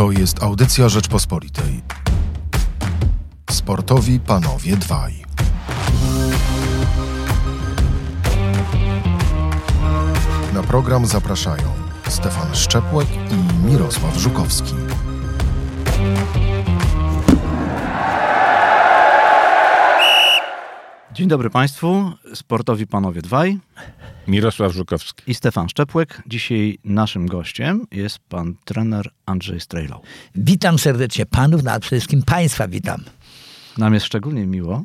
To jest audycja Rzeczpospolitej. Sportowi panowie dwaj. Na program zapraszają Stefan Szczepłek i Mirosław Żukowski. Dzień dobry Państwu, sportowi panowie dwaj Mirosław Żukowski. i Stefan Szczepłek. Dzisiaj naszym gościem jest pan trener Andrzej Strejlow. Witam serdecznie panów, no a przede wszystkim państwa witam. Nam jest szczególnie miło,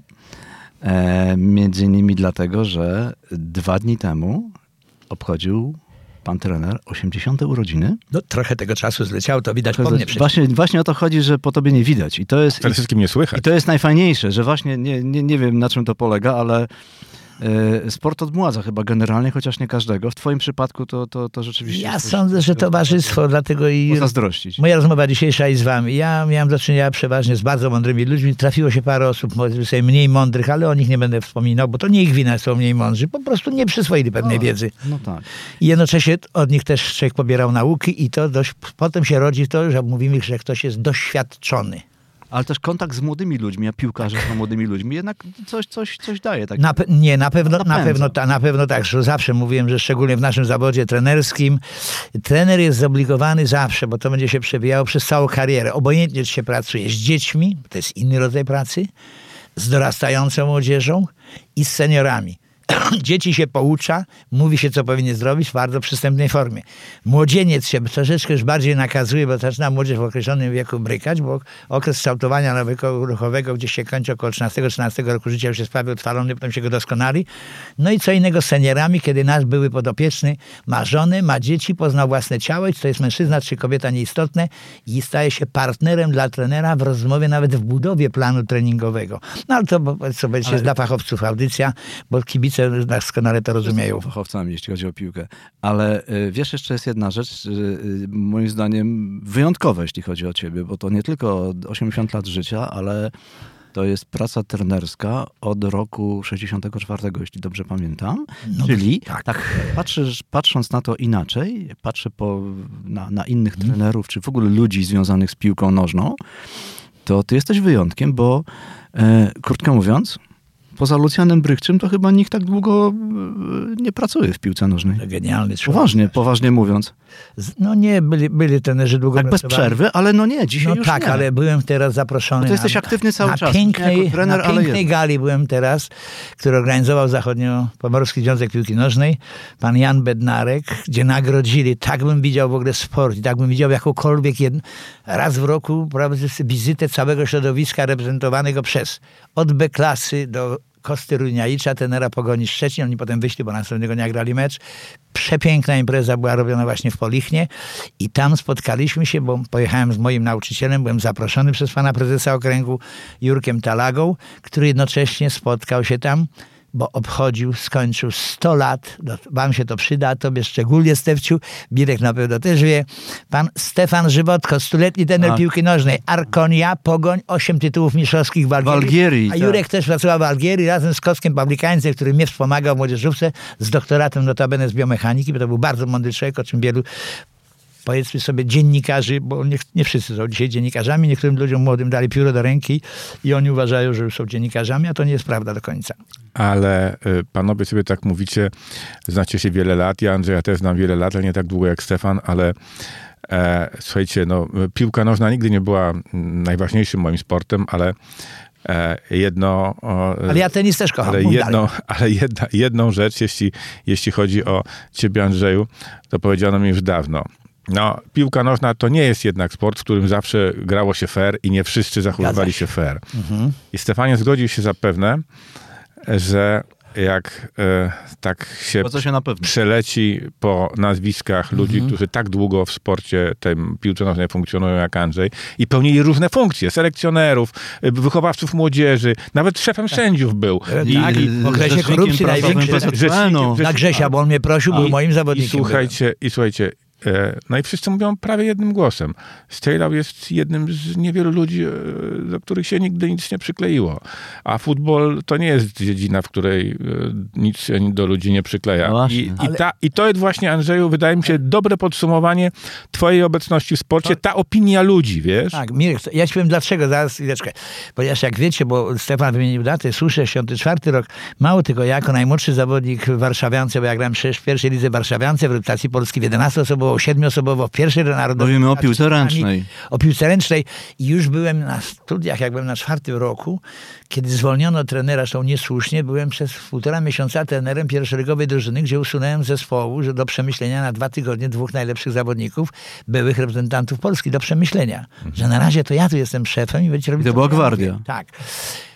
e, między innymi dlatego, że dwa dni temu obchodził pan trener 80. urodziny. No trochę tego czasu zleciało, to widać po mnie przecież. Właśnie, właśnie o to chodzi, że po tobie nie widać. I to jest, Przede wszystkim nie i słychać. to jest najfajniejsze, że właśnie nie, nie, nie wiem na czym to polega, ale sport odmładza chyba generalnie, chociaż nie każdego. W twoim przypadku to, to, to rzeczywiście... Ja sądzę, że towarzystwo, dlatego i Pozazdrościć. moja rozmowa dzisiejsza jest z wami. Ja miałem do czynienia przeważnie z bardzo mądrymi ludźmi. Trafiło się parę osób, mniej mądrych, ale o nich nie będę wspominał, bo to nie ich wina, są mniej mądrzy. Po prostu nie przyswoili pewnej wiedzy. No tak. I jednocześnie od nich też człowiek pobierał nauki i to dość, potem się rodzi to, że mówimy, że ktoś jest doświadczony. Ale też kontakt z młodymi ludźmi, a piłkarze z młodymi ludźmi jednak coś, coś, coś daje. Tak. Na, pe- nie, na pewno, na, pewno, ta, na pewno tak, że zawsze mówiłem, że szczególnie w naszym zawodzie trenerskim, trener jest zobligowany zawsze, bo to będzie się przewijało przez całą karierę. Obojętnie, czy się pracuje z dziećmi, to jest inny rodzaj pracy, z dorastającą młodzieżą i z seniorami. Dzieci się poucza, mówi się, co powinien zrobić w bardzo przystępnej formie. Młodzieniec się troszeczkę już bardziej nakazuje, bo zaczyna młodzież w określonym wieku brykać, bo okres kształtowania nawyku ruchowego gdzieś się kończy około 13-14 roku życia, już jest prawie utrwalony, potem się go doskonali. No i co innego z seniorami, kiedy nasz były podopieczny ma żonę, ma dzieci, poznał własne ciało, czy to jest mężczyzna, czy kobieta, nieistotne i staje się partnerem dla trenera w rozmowie, nawet w budowie planu treningowego. No ale to co będzie Ale- dla fachowców audycja, bo kibice doskonale to rozumieją. Fachowcami, jeśli chodzi o piłkę. Ale y, wiesz, jeszcze jest jedna rzecz, y, y, moim zdaniem wyjątkowa, jeśli chodzi o ciebie, bo to nie tylko 80 lat życia, ale to jest praca trenerska od roku 64, jeśli dobrze pamiętam. No, Czyli tak. tak, patrzysz, patrząc na to inaczej, patrzę po, na, na innych Mhm. trenerów, czy w ogóle ludzi związanych z piłką nożną, to ty jesteś wyjątkiem, bo e, krótko mówiąc, poza Lucjanem Brychczym to chyba nikt tak długo e, nie pracuje w piłce nożnej. Genialny człowiek. Poważnie, poważnie mówiąc. No nie, byli, byli trenerzy długo Tak bez przerwy, ale no nie, dzisiaj No już tak, nie. ale byłem teraz zaproszony. Bo ty jesteś na, aktywny cały na czas, Pięknej, trener, na pięknej gali byłem teraz, który organizował Zachodnio-Pomorski Związek Piłki Nożnej, pan Jan Bednarek, gdzie nagrodzili, tak bym widział w ogóle sport i tak bym widział jakąkolwiek jedn, raz w roku prawda, wizytę całego środowiska reprezentowanego przez od B-klasy do Kosty Runiaicza, tenera Pogoni Szczecin. Oni potem wyszli, bo następnego dnia grali mecz. Przepiękna impreza była robiona właśnie w Polichnie i tam spotkaliśmy się, bo pojechałem z moim nauczycielem, byłem zaproszony przez pana prezesa okręgu Jurkiem Talagą, który jednocześnie spotkał się tam bo obchodził, skończył 100 lat. No, wam się to przyda, tobie szczególnie, Stefciu. Birek na pewno też wie. Pan Stefan Żywotko, stuletni trener A. piłki nożnej. Arkonia, Pogoń, 8 tytułów mistrzowskich w Algierii. W Algierii, A tak. Jurek też pracował w Algierii razem z Kockiem Pawlikańcem, który mnie wspomagał w młodzieżówce z doktoratem notabene z biomechaniki, bo to był bardzo mądry człowiek, o czym wielu powiedzmy sobie dziennikarzy, bo nie, nie wszyscy są dzisiaj dziennikarzami, niektórym ludziom młodym dali pióro do ręki i oni uważają, że już są dziennikarzami, a to nie jest prawda do końca. Ale y, panowie sobie tak mówicie, znacie się wiele lat. Ja Andrzeja też znam wiele lat, ale nie tak długo jak Stefan, ale e, słuchajcie, no, piłka nożna nigdy nie była najważniejszym moim sportem, ale e, jedno... Ale ja tenis też kocham. ale dalej. ale jedna, jedną rzecz, jeśli, jeśli chodzi o ciebie, Andrzeju, to powiedziano mi już dawno. No, piłka nożna to nie jest jednak sport, w którym zawsze grało się fair i nie wszyscy zachowywali się fair. I Stefanie zgodził się zapewne, że jak e, tak się się na pewno. przeleci po nazwiskach ludzi, którzy tak długo w sporcie tym piłce nożnej funkcjonują jak Andrzej i pełnili różne funkcje, selekcjonerów, y, wychowawców młodzieży, nawet szefem sędziów był. E, I, tak, i, w okresie korupcji. PZPN-u. Rzecznikiem- Na Grzesia, bo on mnie prosił, był moim zawodnikiem. I słuchajcie, i słuchajcie, E, No i wszyscy mówią prawie jednym głosem. Strzelał jest jednym z niewielu ludzi, e, do których się nigdy nic nie przykleiło. A futbol to nie jest dziedzina, w której e, nic się do ludzi nie przykleja. No. I, i, ta, I to jest właśnie, Andrzeju, wydaje mi się, dobre podsumowanie twojej obecności w sporcie. Ta opinia ludzi, wiesz? Tak, Mirek, ja ci powiem dlaczego, zaraz chwileczkę. Ponieważ jak wiecie, bo Stefan wymienił datę, SU 64 rok, mało tylko ja jako najmłodszy zawodnik w Warszawiance, bo ja grałem przecież w pierwszej lidze Warszawiance w reprezentacji Polski w 11-osobowo, 7-osobowo, w pierwszej narodowej. Mówimy o piłce ręcznej. O piłce ręcznej i już byłem na studiach, jak byłem na czwartym roku, kiedy zwolniono trenera, zresztą niesłusznie, byłem przez półtora miesiąca trenerem pierwszoligowej drużyny, gdzie usunąłem z zespołu, że do przemyślenia na dwa tygodnie dwóch najlepszych zawodników, byłych reprezentantów Polski, do przemyślenia. Że na razie to ja tu jestem szefem i będziecie robić I to była gwardia. Tak.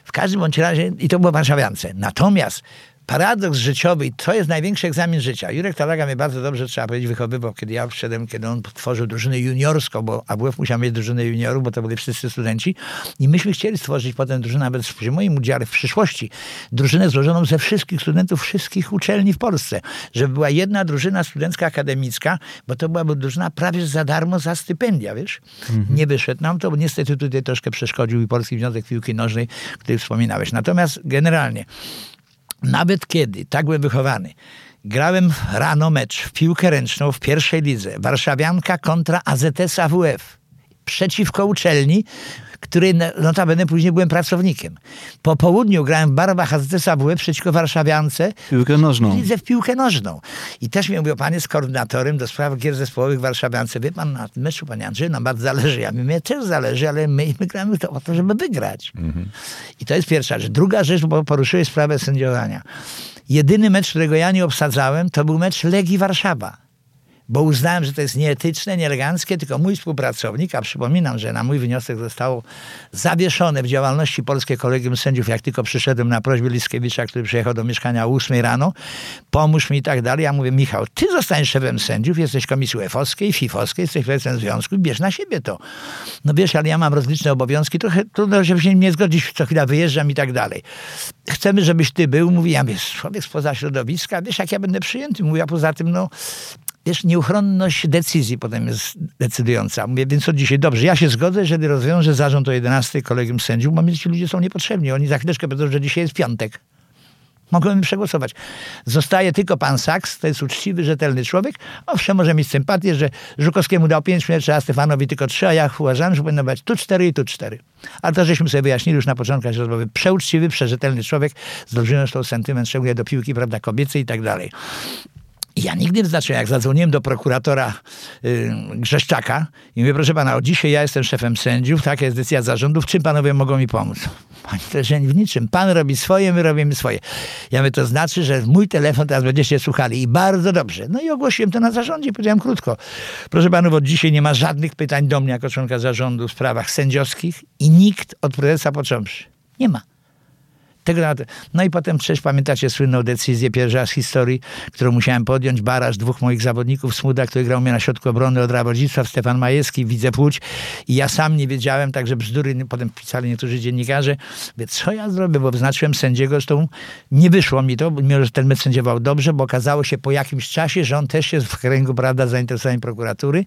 W każdym bądź razie, i to było warszawiance. Natomiast paradoks życiowy, i to jest największy egzamin życia. Jurek Talaga mnie bardzo dobrze, trzeba powiedzieć, wychowywał, kiedy ja wszedłem, kiedy on tworzył drużynę juniorską, bo AWF musiał mieć drużynę juniorów, bo to byli wszyscy studenci. I myśmy chcieli stworzyć potem drużynę, nawet przy moim udziale w przyszłości, drużynę złożoną ze wszystkich studentów wszystkich uczelni w Polsce. Żeby była jedna drużyna studencka akademicka, bo to byłaby drużyna prawie za darmo za stypendia, wiesz? Nie wyszedł nam to, bo niestety tutaj troszkę przeszkodził i Polski Związek Piłki Nożnej, który wspominałeś. Natomiast generalnie, nawet kiedy, tak byłem wychowany, grałem rano mecz w piłkę ręczną w pierwszej lidze, Warszawianka kontra AZS AWF, przeciwko uczelni, której no- notabene później byłem pracownikiem. Po południu grałem w barwach AZS AWF przeciwko Warszawiance, Piłkę nożną. Widzę w piłkę nożną. I też mi mówił, pan jest koordynatorem do spraw gier zespołowych w Warszawiance. Wie pan, na tym meczu, panie Andrzeju, nam bardzo zależy. Ja mnie też zależy, ale my, my gramy to, o to, żeby wygrać. I to jest pierwsza rzecz. Druga rzecz, bo poruszyłeś sprawę sędziowania. Jedyny mecz, którego ja nie obsadzałem, to był mecz Legii Warszawa. Bo uznałem, że to jest nieetyczne, nieeleganckie, tylko mój współpracownik, a przypominam, że na mój wniosek zostało zawieszone w działalności Polskie Kolegium Sędziów, jak tylko przyszedłem na prośbę Liskiewicza, który przyjechał do mieszkania o 8 rano, pomóż mi i tak dalej. Ja mówię, Michał, ty zostaniesz szefem sędziów, jesteś komisji UEFA-owskiej, FIFA-owskiej, jesteś prezesem związku bierz na siebie to. No wiesz, ale ja mam rozliczne obowiązki, trochę trudno, żeby się nie zgodzić, co chwila wyjeżdżam i tak dalej. Chcemy, żebyś ty był, mówi, ja mówię, człowiek spoza środowiska, wiesz, jak ja będę przyjęty? Mówi, a poza tym, no, wiesz, nieuchronność decyzji potem jest decydująca. Mówię, więc od dzisiaj, dobrze, ja się zgodzę, jeżeli rozwiążę zarząd o 11 kolegium sędziów, bo mi ci ludzie są niepotrzebni. Oni za chwileczkę powiedzą, że dzisiaj jest piątek. Mogłem przegłosować. Zostaje tylko pan Saks, to jest uczciwy, rzetelny człowiek. Owszem, może mieć sympatię, że Żukowskiemu dał pięć meczów, a Stefanowi tylko trzy, a ja uważam, że powinno być tu cztery i tu cztery. Ale to żeśmy sobie wyjaśnili już na początku rozmowy. Przeuczciwy, przerzetelny człowiek z olbrzymią sentyment, szczególnie do piłki, prawda, kobiecej i tak dalej. Ja nigdy nie znaczyłem, jak zadzwoniłem do prokuratora y, Grzeszczaka i mówię, proszę pana, od dzisiaj ja jestem szefem sędziów, taka jest decyzja zarządu, w czym panowie mogą mi pomóc? Panie trenerze, w niczym. Pan robi swoje, my robimy swoje. Ja mówię, to znaczy, że mój telefon teraz będziecie słuchali i bardzo dobrze. No i ogłosiłem to na zarządzie, powiedziałem krótko. Proszę panów, od dzisiaj nie ma żadnych pytań do mnie jako członka zarządu w sprawach sędziowskich i nikt od prezesa począwszy. Nie ma. Tego. No i potem przecież pamiętacie słynną decyzję, pierwszy raz w historii, którą musiałem podjąć. Baraż dwóch moich zawodników, Smuda, który grał mnie na środku obrony od Rawodzictwa, Stefan Majewski, Widzę Płóć. I ja sam nie wiedziałem, także bzdury potem pisali niektórzy dziennikarze. Mówię, co ja zrobię, bo wyznaczyłem sędziego, zresztą nie wyszło mi to, mimo że ten mecz sędziował dobrze, bo okazało się po jakimś czasie, że on też jest w kręgu, prawda, zainteresowania prokuratury.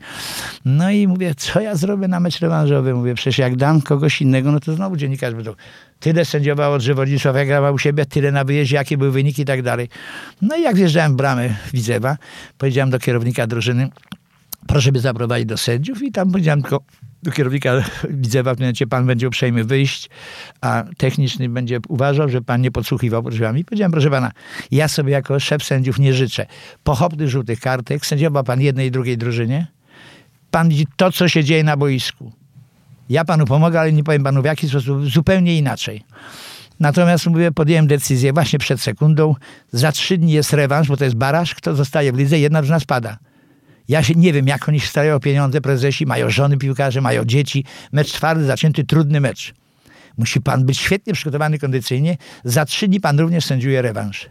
No i mówię, co ja zrobię na mecz rewanżowy? Mówię, przecież jak dam kogoś innego, no to znowu dziennikarz będą tyle sędziował od Żywodnictwa, jak grał u siebie, tyle na wyjeździe, jakie były wyniki i tak dalej. No i jak wjeżdżałem w bramę Widzewa, powiedziałem do kierownika drużyny, proszę by zaprowadzić do sędziów i tam powiedziałem tylko do kierownika Widzewa, w momencie pan będzie uprzejmy wyjść, a techniczny będzie uważał, że pan nie podsłuchiwał pod drzwiami. Powiedziałem, proszę pana, ja sobie jako szef sędziów nie życzę pochopnych żółtych kartek, sędziował pan jednej i drugiej drużynie, pan widzi to, co się dzieje na boisku. Ja panu pomogę, ale nie powiem panu w jaki sposób, zupełnie inaczej. Natomiast mówię, podjąłem decyzję właśnie przed sekundą. Za trzy dni jest rewanż, bo to jest baraż. Kto zostaje w lidze, jedna drużyna spada. Ja się nie wiem, jak oni starają pieniądze, prezesi, mają żony piłkarze, mają dzieci. Mecz twardy, zacięty, trudny mecz. Musi pan być świetnie przygotowany kondycyjnie. Za trzy dni pan również sędziuje rewanż.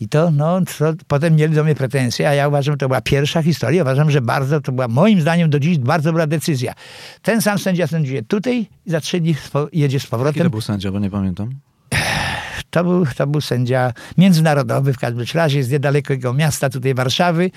I to, no, to potem mieli do mnie pretensje, a ja uważam, że to była pierwsza historia. Uważam, że bardzo, to była moim zdaniem do dziś bardzo dobra decyzja. Ten sam sędzia sędziuje tutaj i za trzy dni jedzie z Jaki powrotem. to był sędzia, bo nie pamiętam. To był, to był sędzia międzynarodowy, w każdym razie z niedalekiego miasta, tutaj Warszawy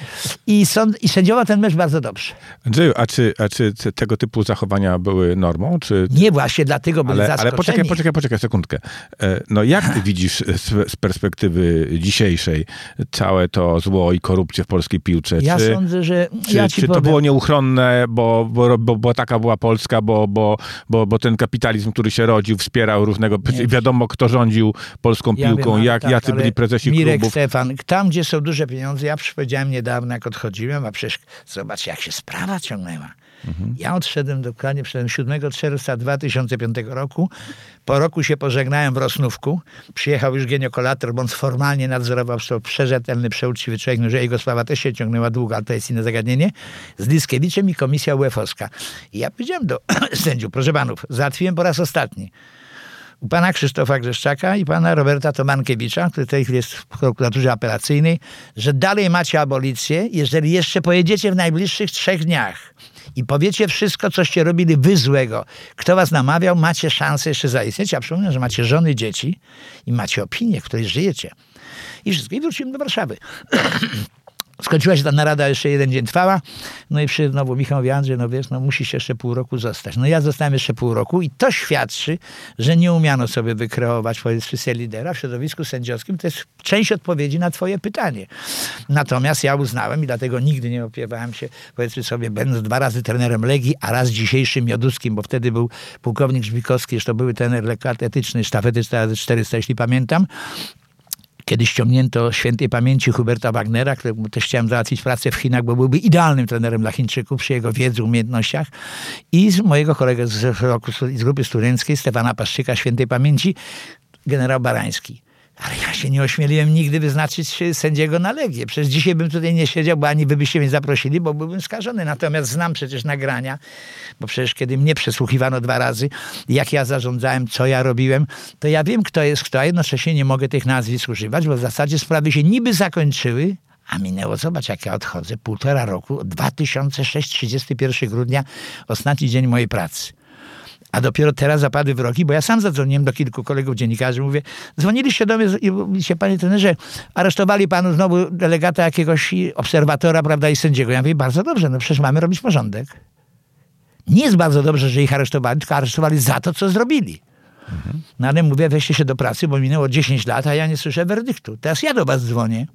i, sąd, i sędziował ten mecz bardzo dobrze. Andrzeju, a czy, a czy te- tego typu zachowania były normą? Czy... Nie właśnie dlatego byli Ale, ale zaskoczeni. poczekaj, poczekaj, poczekaj sekundkę. E, No jak ty widzisz z, z perspektywy dzisiejszej całe to zło i korupcję w polskiej piłce? Ja czy, sądzę, że czy, ja czy to powiem, było nieuchronne, bo, bo, bo, bo taka była Polska, bo, bo, bo, bo ten kapitalizm, który się rodził, wspierał różnego... Nie. Wiadomo, kto rządził polską Ja piłką, wiem, jak, tak, jacy byli prezesi Mirek klubów. Stefan, tam gdzie są duże pieniądze, ja przypowiedziałem niedawno, jak odchodziłem, a przecież zobacz, jak się sprawa ciągnęła. Mhm. Ja odszedłem dokładnie, przyszedłem 7 czerwca 2005 roku. Po roku się pożegnałem w Rosnówku. Przyjechał już geniokolator, bo on formalnie nadzorował, to przerzetelny, przeuczciwy człowiek, no, że jego sprawa też się ciągnęła długo, ale to jest inne zagadnienie, z Liskiewiczem i komisja UEFA-owska. I ja powiedziałem do sędziów, proszę panów, załatwiłem po raz ostatni pana Krzysztofa Grzeszczaka i pana Roberta Tomankiewicza, który tej chwili jest w prokuraturze apelacyjnej, że dalej macie abolicję, jeżeli jeszcze pojedziecie w najbliższych trzech dniach i powiecie wszystko, coście robili wy złego, kto was namawiał, macie szansę jeszcze zaistnieć. Ja przypomnę, że macie żony dzieci i macie opinię, w której żyjecie. I wszystko. I wróciłem do Warszawy. Skończyła się ta narada, jeszcze jeden dzień trwała. No i przyszedł znowu Michał mówi, Andrzej, no wiesz, no musisz jeszcze pół roku zostać. No ja zostałem jeszcze pół roku i to świadczy, że nie umiano sobie wykreować powiedzmy lidera w środowisku sędziowskim. To jest część odpowiedzi na twoje pytanie. Natomiast ja uznałem i dlatego nigdy nie opiewałem się, powiedzmy sobie, będąc dwa razy trenerem Legii, a raz dzisiejszym Joduskim, bo wtedy był pułkownik Żbikowski, jeszcze były trener lekkoatletyczny, sztafety 400, jeśli pamiętam. Kiedy ściągnięto świętej pamięci Huberta Wagnera, któremu też chciałem załatwić pracę w Chinach, bo byłby idealnym trenerem dla Chińczyków przy jego wiedzy, umiejętnościach. I z mojego kolegę z, roku- z grupy studenckiej, Stefana Paszczyka, świętej pamięci, generał Barański. Ale ja się nie ośmieliłem nigdy wyznaczyć sędziego na Legię. Przecież dzisiaj bym tutaj nie siedział, bo ani wy byście mnie zaprosili, bo byłbym skażony. Natomiast znam przecież nagrania, bo przecież kiedy mnie przesłuchiwano dwa razy, jak ja zarządzałem, co ja robiłem, to ja wiem, kto jest kto, a jednocześnie nie mogę tych nazwisk używać, bo w zasadzie sprawy się niby zakończyły, a minęło, zobacz jak ja odchodzę, półtora roku, 2006, 31 grudnia, ostatni dzień mojej pracy. A dopiero teraz zapadły wyroki, bo ja sam zadzwoniłem do kilku kolegów dziennikarzy, mówię, dzwoniliście do mnie i mówicie, panie trenerze, aresztowali panu znowu delegata jakiegoś obserwatora, prawda, i sędziego. Ja mówię, bardzo dobrze, no przecież mamy robić porządek. Nie jest bardzo dobrze, że ich aresztowali, tylko aresztowali za to, co zrobili. No ale mówię, weźcie się do pracy, bo minęło 10 lat, a ja nie słyszę werdyktu. Teraz ja do was dzwonię.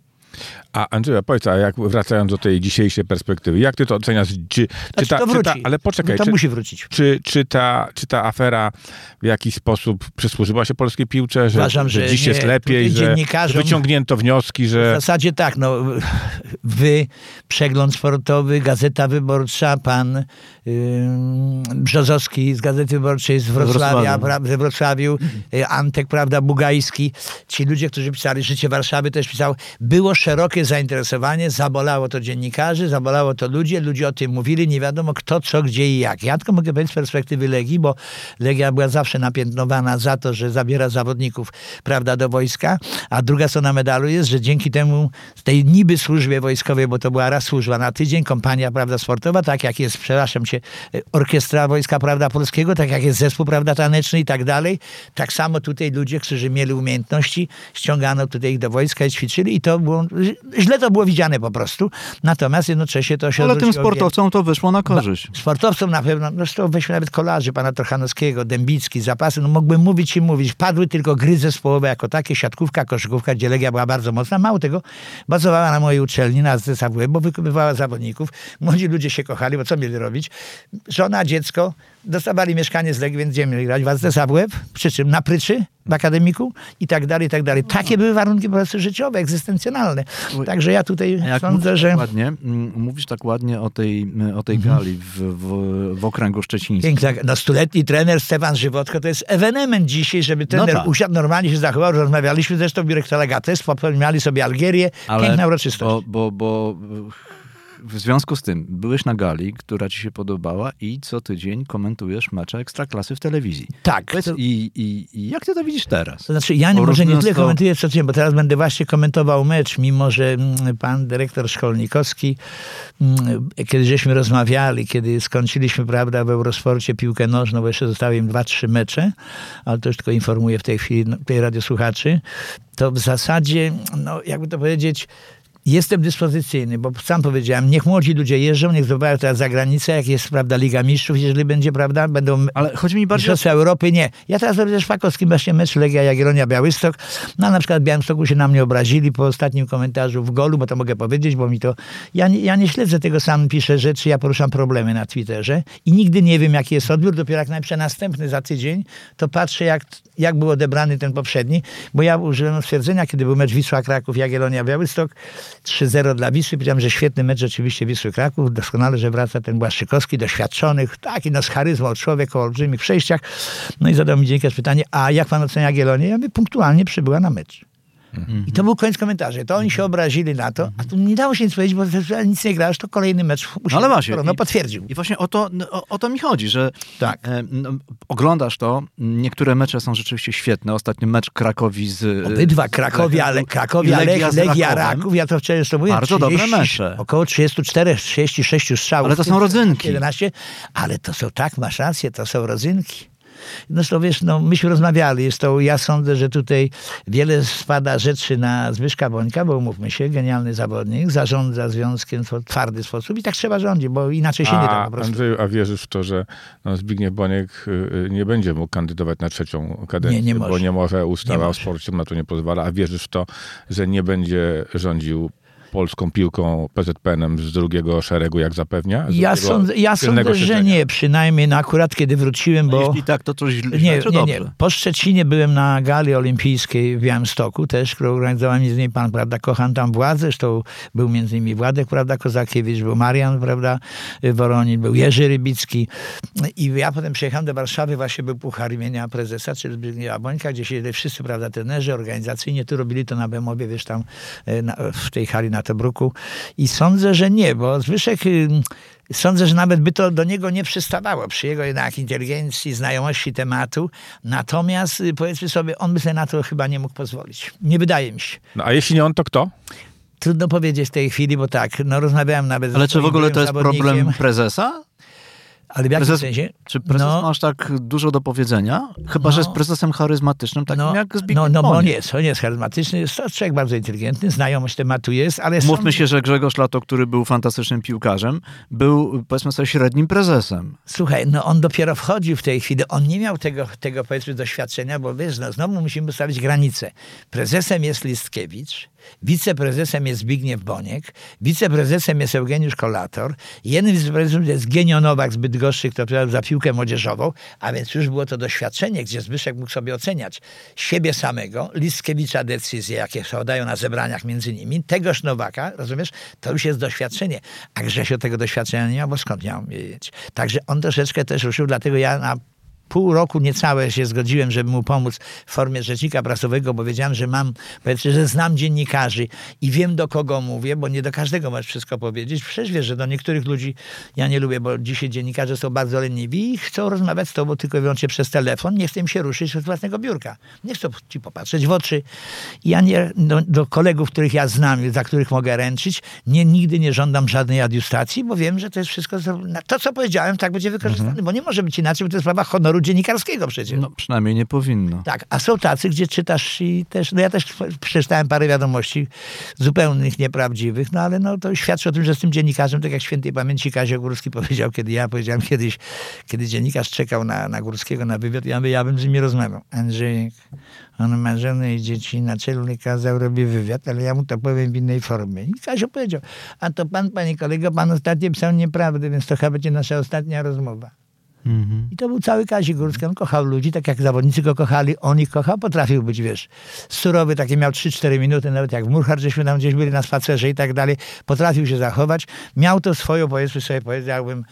A Andrzeja, powiedz, a jak wracając do tej dzisiejszej perspektywy, jak ty to oceniasz? Czy, czy, Znaczy, ta, to czy wróci. ta, ale poczekaj, to czy, musi wrócić. czy, czy, ta, czy ta afera w jakiś sposób przysłużyła się polskiej piłce, że, Uważam, że dziś nie. jest lepiej, że wyciągnięto wnioski, W że... zasadzie tak, no, wy, przegląd sportowy, Gazeta Wyborcza, pan ym, Brzozowski z Gazety Wyborczej z Wrocławia, Wrocławiu. pra, we Wrocławiu, y, Antek, prawda, Bugajski, ci ludzie, którzy pisali Życie Warszawy też pisał, było szerokie zainteresowanie, zabolało to dziennikarzy, zabolało to ludzie, ludzie o tym mówili, nie wiadomo kto, co, gdzie i jak. Ja tylko mogę powiedzieć z perspektywy Legii, bo Legia była zawsze napiętnowana za to, że zabiera zawodników, prawda, do wojska, a druga strona medalu jest, że dzięki temu tej niby służbie wojskowej, bo to była raz służba na tydzień, kompania, prawda, sportowa, tak jak jest, przepraszam cię, orkiestra Wojska, prawda, Polskiego, tak jak jest zespół, prawda, taneczny i tak dalej, tak samo tutaj ludzie, którzy mieli umiejętności, ściągano tutaj ich do wojska i ćwiczyli i to było, źle to było widziane po prostu, natomiast jednocześnie to się Ale tym sportowcom to wyszło na korzyść. Sportowcom na pewno, no zresztą weźmy nawet kolarzy, pana Trochanowskiego, Dębicki, Zapasy, no mógłbym mówić i mówić. Padły tylko gry zespołowe jako takie, siatkówka, koszykówka, gdzie Legia była bardzo mocna. Mało tego, bazowała na mojej uczelni, na ZSAW, bo wykupywała zawodników. Młodzi ludzie się kochali, bo co mieli robić? Żona, dziecko, dostawali mieszkanie z Legii, więc gdzie mieli grać? W ZSAW, przy czym na pryczy, w akademiku i tak dalej, i tak dalej. Takie były warunki po prostu życiowe, egzystencjonalne. Także ja tutaj sądzę, mówisz, że... tak ładnie, mm, mówisz tak ładnie o tej, o tej gali w, w, w okręgu szczecińskim. Piękna, no stuletni trener Stefan Żywotko to jest ewenement dzisiaj, żeby trener tak. usiadł, normalnie się zachował. Rozmawialiśmy zresztą w biurek Telegates, popełniali sobie Algierię. Piękna uroczystość. Bo, bo, bo w związku z tym byłeś na gali, która ci się podobała i co tydzień komentujesz mecze Ekstraklasy w telewizji. Tak. Powiedz, To, i, i, I jak ty to widzisz teraz? to znaczy, ja nie, może nie tyle to- komentuję co tydzień, bo teraz będę właśnie komentował mecz, mimo że mm, pan dyrektor Szkolnikowski, mm, kiedy żeśmy rozmawiali, kiedy skończyliśmy, prawda, w Eurosporcie piłkę nożną, bo jeszcze zostały im dwa, trzy mecze, ale to już tylko informuję w tej chwili no, tej radiosłuchaczy, to w zasadzie, no jakby to powiedzieć, Jestem dyspozycyjny, bo sam powiedziałem, niech młodzi ludzie jeżdżą, niech zdobywają teraz za granicę, jak jest, prawda, Liga Mistrzów, jeżeli będzie, prawda, będą Ale chodzi mi bardziej o Mistrzostwa Europy, nie. Ja teraz robię Szpakowskim właśnie mecz Legia Jagiellonia Białystok. No a na przykład w Białymstoku się na mnie obrazili po ostatnim komentarzu w golu, bo to mogę powiedzieć, bo mi to... Ja nie, ja nie śledzę tego, sam piszę rzeczy, ja poruszam problemy na Twitterze i nigdy nie wiem, jaki jest odbiór. Dopiero jak najpierw następny za tydzień, to patrzę, jak, jak był odebrany ten poprzedni, bo ja użyłem stwierdzenia, kiedy był mecz Wisła Kraków Jagiellonia Białystok, 3-0 dla Wisły. Powiedziałem, że świetny mecz rzeczywiście Wisły Kraków. Doskonale, że wraca ten Błaszczykowski, doświadczony, taki no z charyzmą człowiek o olbrzymich przejściach. No i zadał mi dziennikarz pytanie, a jak pan ocenia Jagiellonię? Ja mówię, punktualnie przybyła na mecz. I to był koniec komentarzy. To oni się obrazili na to, a tu nie dało się nic powiedzieć, bo nic nie grasz, to kolejny mecz. u No siebie. ale właśnie. No i- potwierdził. I właśnie o to, o, o to mi chodzi, że Tak. e, no, oglądasz to, niektóre mecze są rzeczywiście świetne. Ostatni mecz Krakowi z... e, Obydwa, Krakowia, ale Krakowia, Legia, Legia. Raków, ja to wczoraj jeszcze mówiłem. Bardzo dobre mecze. Około 34, 36 strzałów. Ale to są rodzynki. 11, ale to są, tak, masz rację, to są rodzynki. No to wiesz, no myśmy rozmawiali, jest to, ja sądzę, że tutaj wiele spada rzeczy na Zbyszka Bońka, bo umówmy się, genialny zawodnik, zarządza związkiem w twardy sposób i tak trzeba rządzić, bo inaczej się nie da A, po prostu. Andrzeju, a wierzysz w to, że no, Zbigniew Boniek y, y, nie będzie mógł kandydować na trzecią kadencję, Nie, nie bo nie może, ustawa Nie o może. sporcie na to nie pozwala, a wierzysz w to, że nie będzie rządził polską piłką PZPN-em z drugiego szeregu, jak zapewnia? Ja sądzę, ja sądzę że nie, przynajmniej no akurat kiedy wróciłem, bo... Jeśli tak, to coś źle, Nie, czy nie, nie. Po Szczecinie byłem na gali olimpijskiej w Białymstoku też, którą organizował między innymi pan, prawda, kocham tam władzę, zresztą był między innymi Władek, prawda, Kozakiewicz, był Marian, prawda, Woronin, był Jerzy Rybicki. I ja potem przyjechałem do Warszawy, właśnie był puchar imienia prezesa, czyli Zbigniewa Bońka, gdzie siedzieli wszyscy, prawda, trenerzy organizacyjnie, tu robili to na Bemowie, wiesz, tam e, na, w tej hali na Tobruku i sądzę, że nie, bo Zbyszek... Sądzę, że nawet by to do niego nie przystawało przy jego jednak inteligencji, znajomości tematu. Natomiast y, powiedzmy sobie, on by sobie na to chyba nie mógł pozwolić. Nie wydaje mi się. No, a jeśli nie on, to kto? Trudno powiedzieć w tej chwili, bo tak, no rozmawiałem nawet Ale ze czy w ogóle to jest problem prezesa? Ale w jakim Prezes- sensie? Czy prezes No. masz tak dużo do powiedzenia? Chyba, że No. jest prezesem charyzmatycznym, takim No, jak Zbigniew no, no on jest, on jest charyzmatyczny, jest człowiek bardzo inteligentny, znajomość tematu jest, ale Mówmy się, że Grzegorz Lato, który był fantastycznym piłkarzem, był powiedzmy sobie średnim prezesem. Słuchaj, no on dopiero wchodził w tej chwili. On nie miał tego, tego powiedzmy doświadczenia, bo wiesz, no, znowu musimy ustawić granice. Prezesem jest Listkiewicz, wiceprezesem jest Zbigniew Boniek, wiceprezesem jest Eugeniusz Kolator, jednym z wiceprezesów jest Genio Nowak z Bydgoszczy, kto odpowiadał za piłkę młodzieżową, a więc już było to doświadczenie, gdzie Zbyszek mógł sobie oceniać siebie samego, Listkiewicza decyzje, jakie podają na zebraniach między nimi, tegoż Nowaka, rozumiesz, to już jest doświadczenie. A Grzesio tego doświadczenia nie miał, bo skąd miał wiedzieć? Także on troszeczkę też ruszył, dlatego ja na pół roku niecałe się zgodziłem, żeby mu pomóc w formie rzecznika prasowego, bo wiedziałem, że mam, powiedzmy, że znam dziennikarzy i wiem do kogo mówię, bo nie do każdego możesz wszystko powiedzieć. Przecież wiesz, że do niektórych ludzi ja nie lubię, bo dzisiaj dziennikarze są bardzo leniwi i chcą rozmawiać z tobą tylko i wyłącznie przez telefon. Nie chcę im się ruszyć z własnego biurka. Nie chcą ci popatrzeć w oczy. I ja nie, do, do kolegów, których ja znam, za których mogę ręczyć, nie, nigdy nie żądam żadnej adiustacji, bo wiem, że to jest wszystko, to co powiedziałem, tak będzie wykorzystane, bo nie może być inaczej, bo to jest sprawa honoru dziennikarskiego przecież. No przynajmniej nie powinno. Tak, a są tacy, gdzie czytasz i też, no ja też przeczytałem parę wiadomości zupełnych nieprawdziwych, no ale no to świadczy o tym, że z tym dziennikarzem, tak jak świętej pamięci Kazio Górski powiedział, kiedy ja powiedziałem kiedyś, kiedy dziennikarz czekał na, na Górskiego na wywiad, ja, by, ja bym z nim rozmawiał. Andrzejek, on ma żonę i dzieci, naczelny kazał, robi wywiad, ale ja mu to powiem w innej formie. I Kazio powiedział, a to pan, panie kolego, pan ostatnio pisał nieprawdę, więc to chyba będzie nasza ostatnia rozmowa. Mhm. I to był cały Kazik Górski. On kochał ludzi, tak jak zawodnicy go kochali, on ich kochał. Potrafił być, wiesz, surowy, takie miał 3-4 minuty, nawet jak w Murchard, żeśmy tam gdzieś byli na spacerze i tak dalej. Potrafił się zachować. Miał to swoją, powiedzmy sobie, powiedziałbym,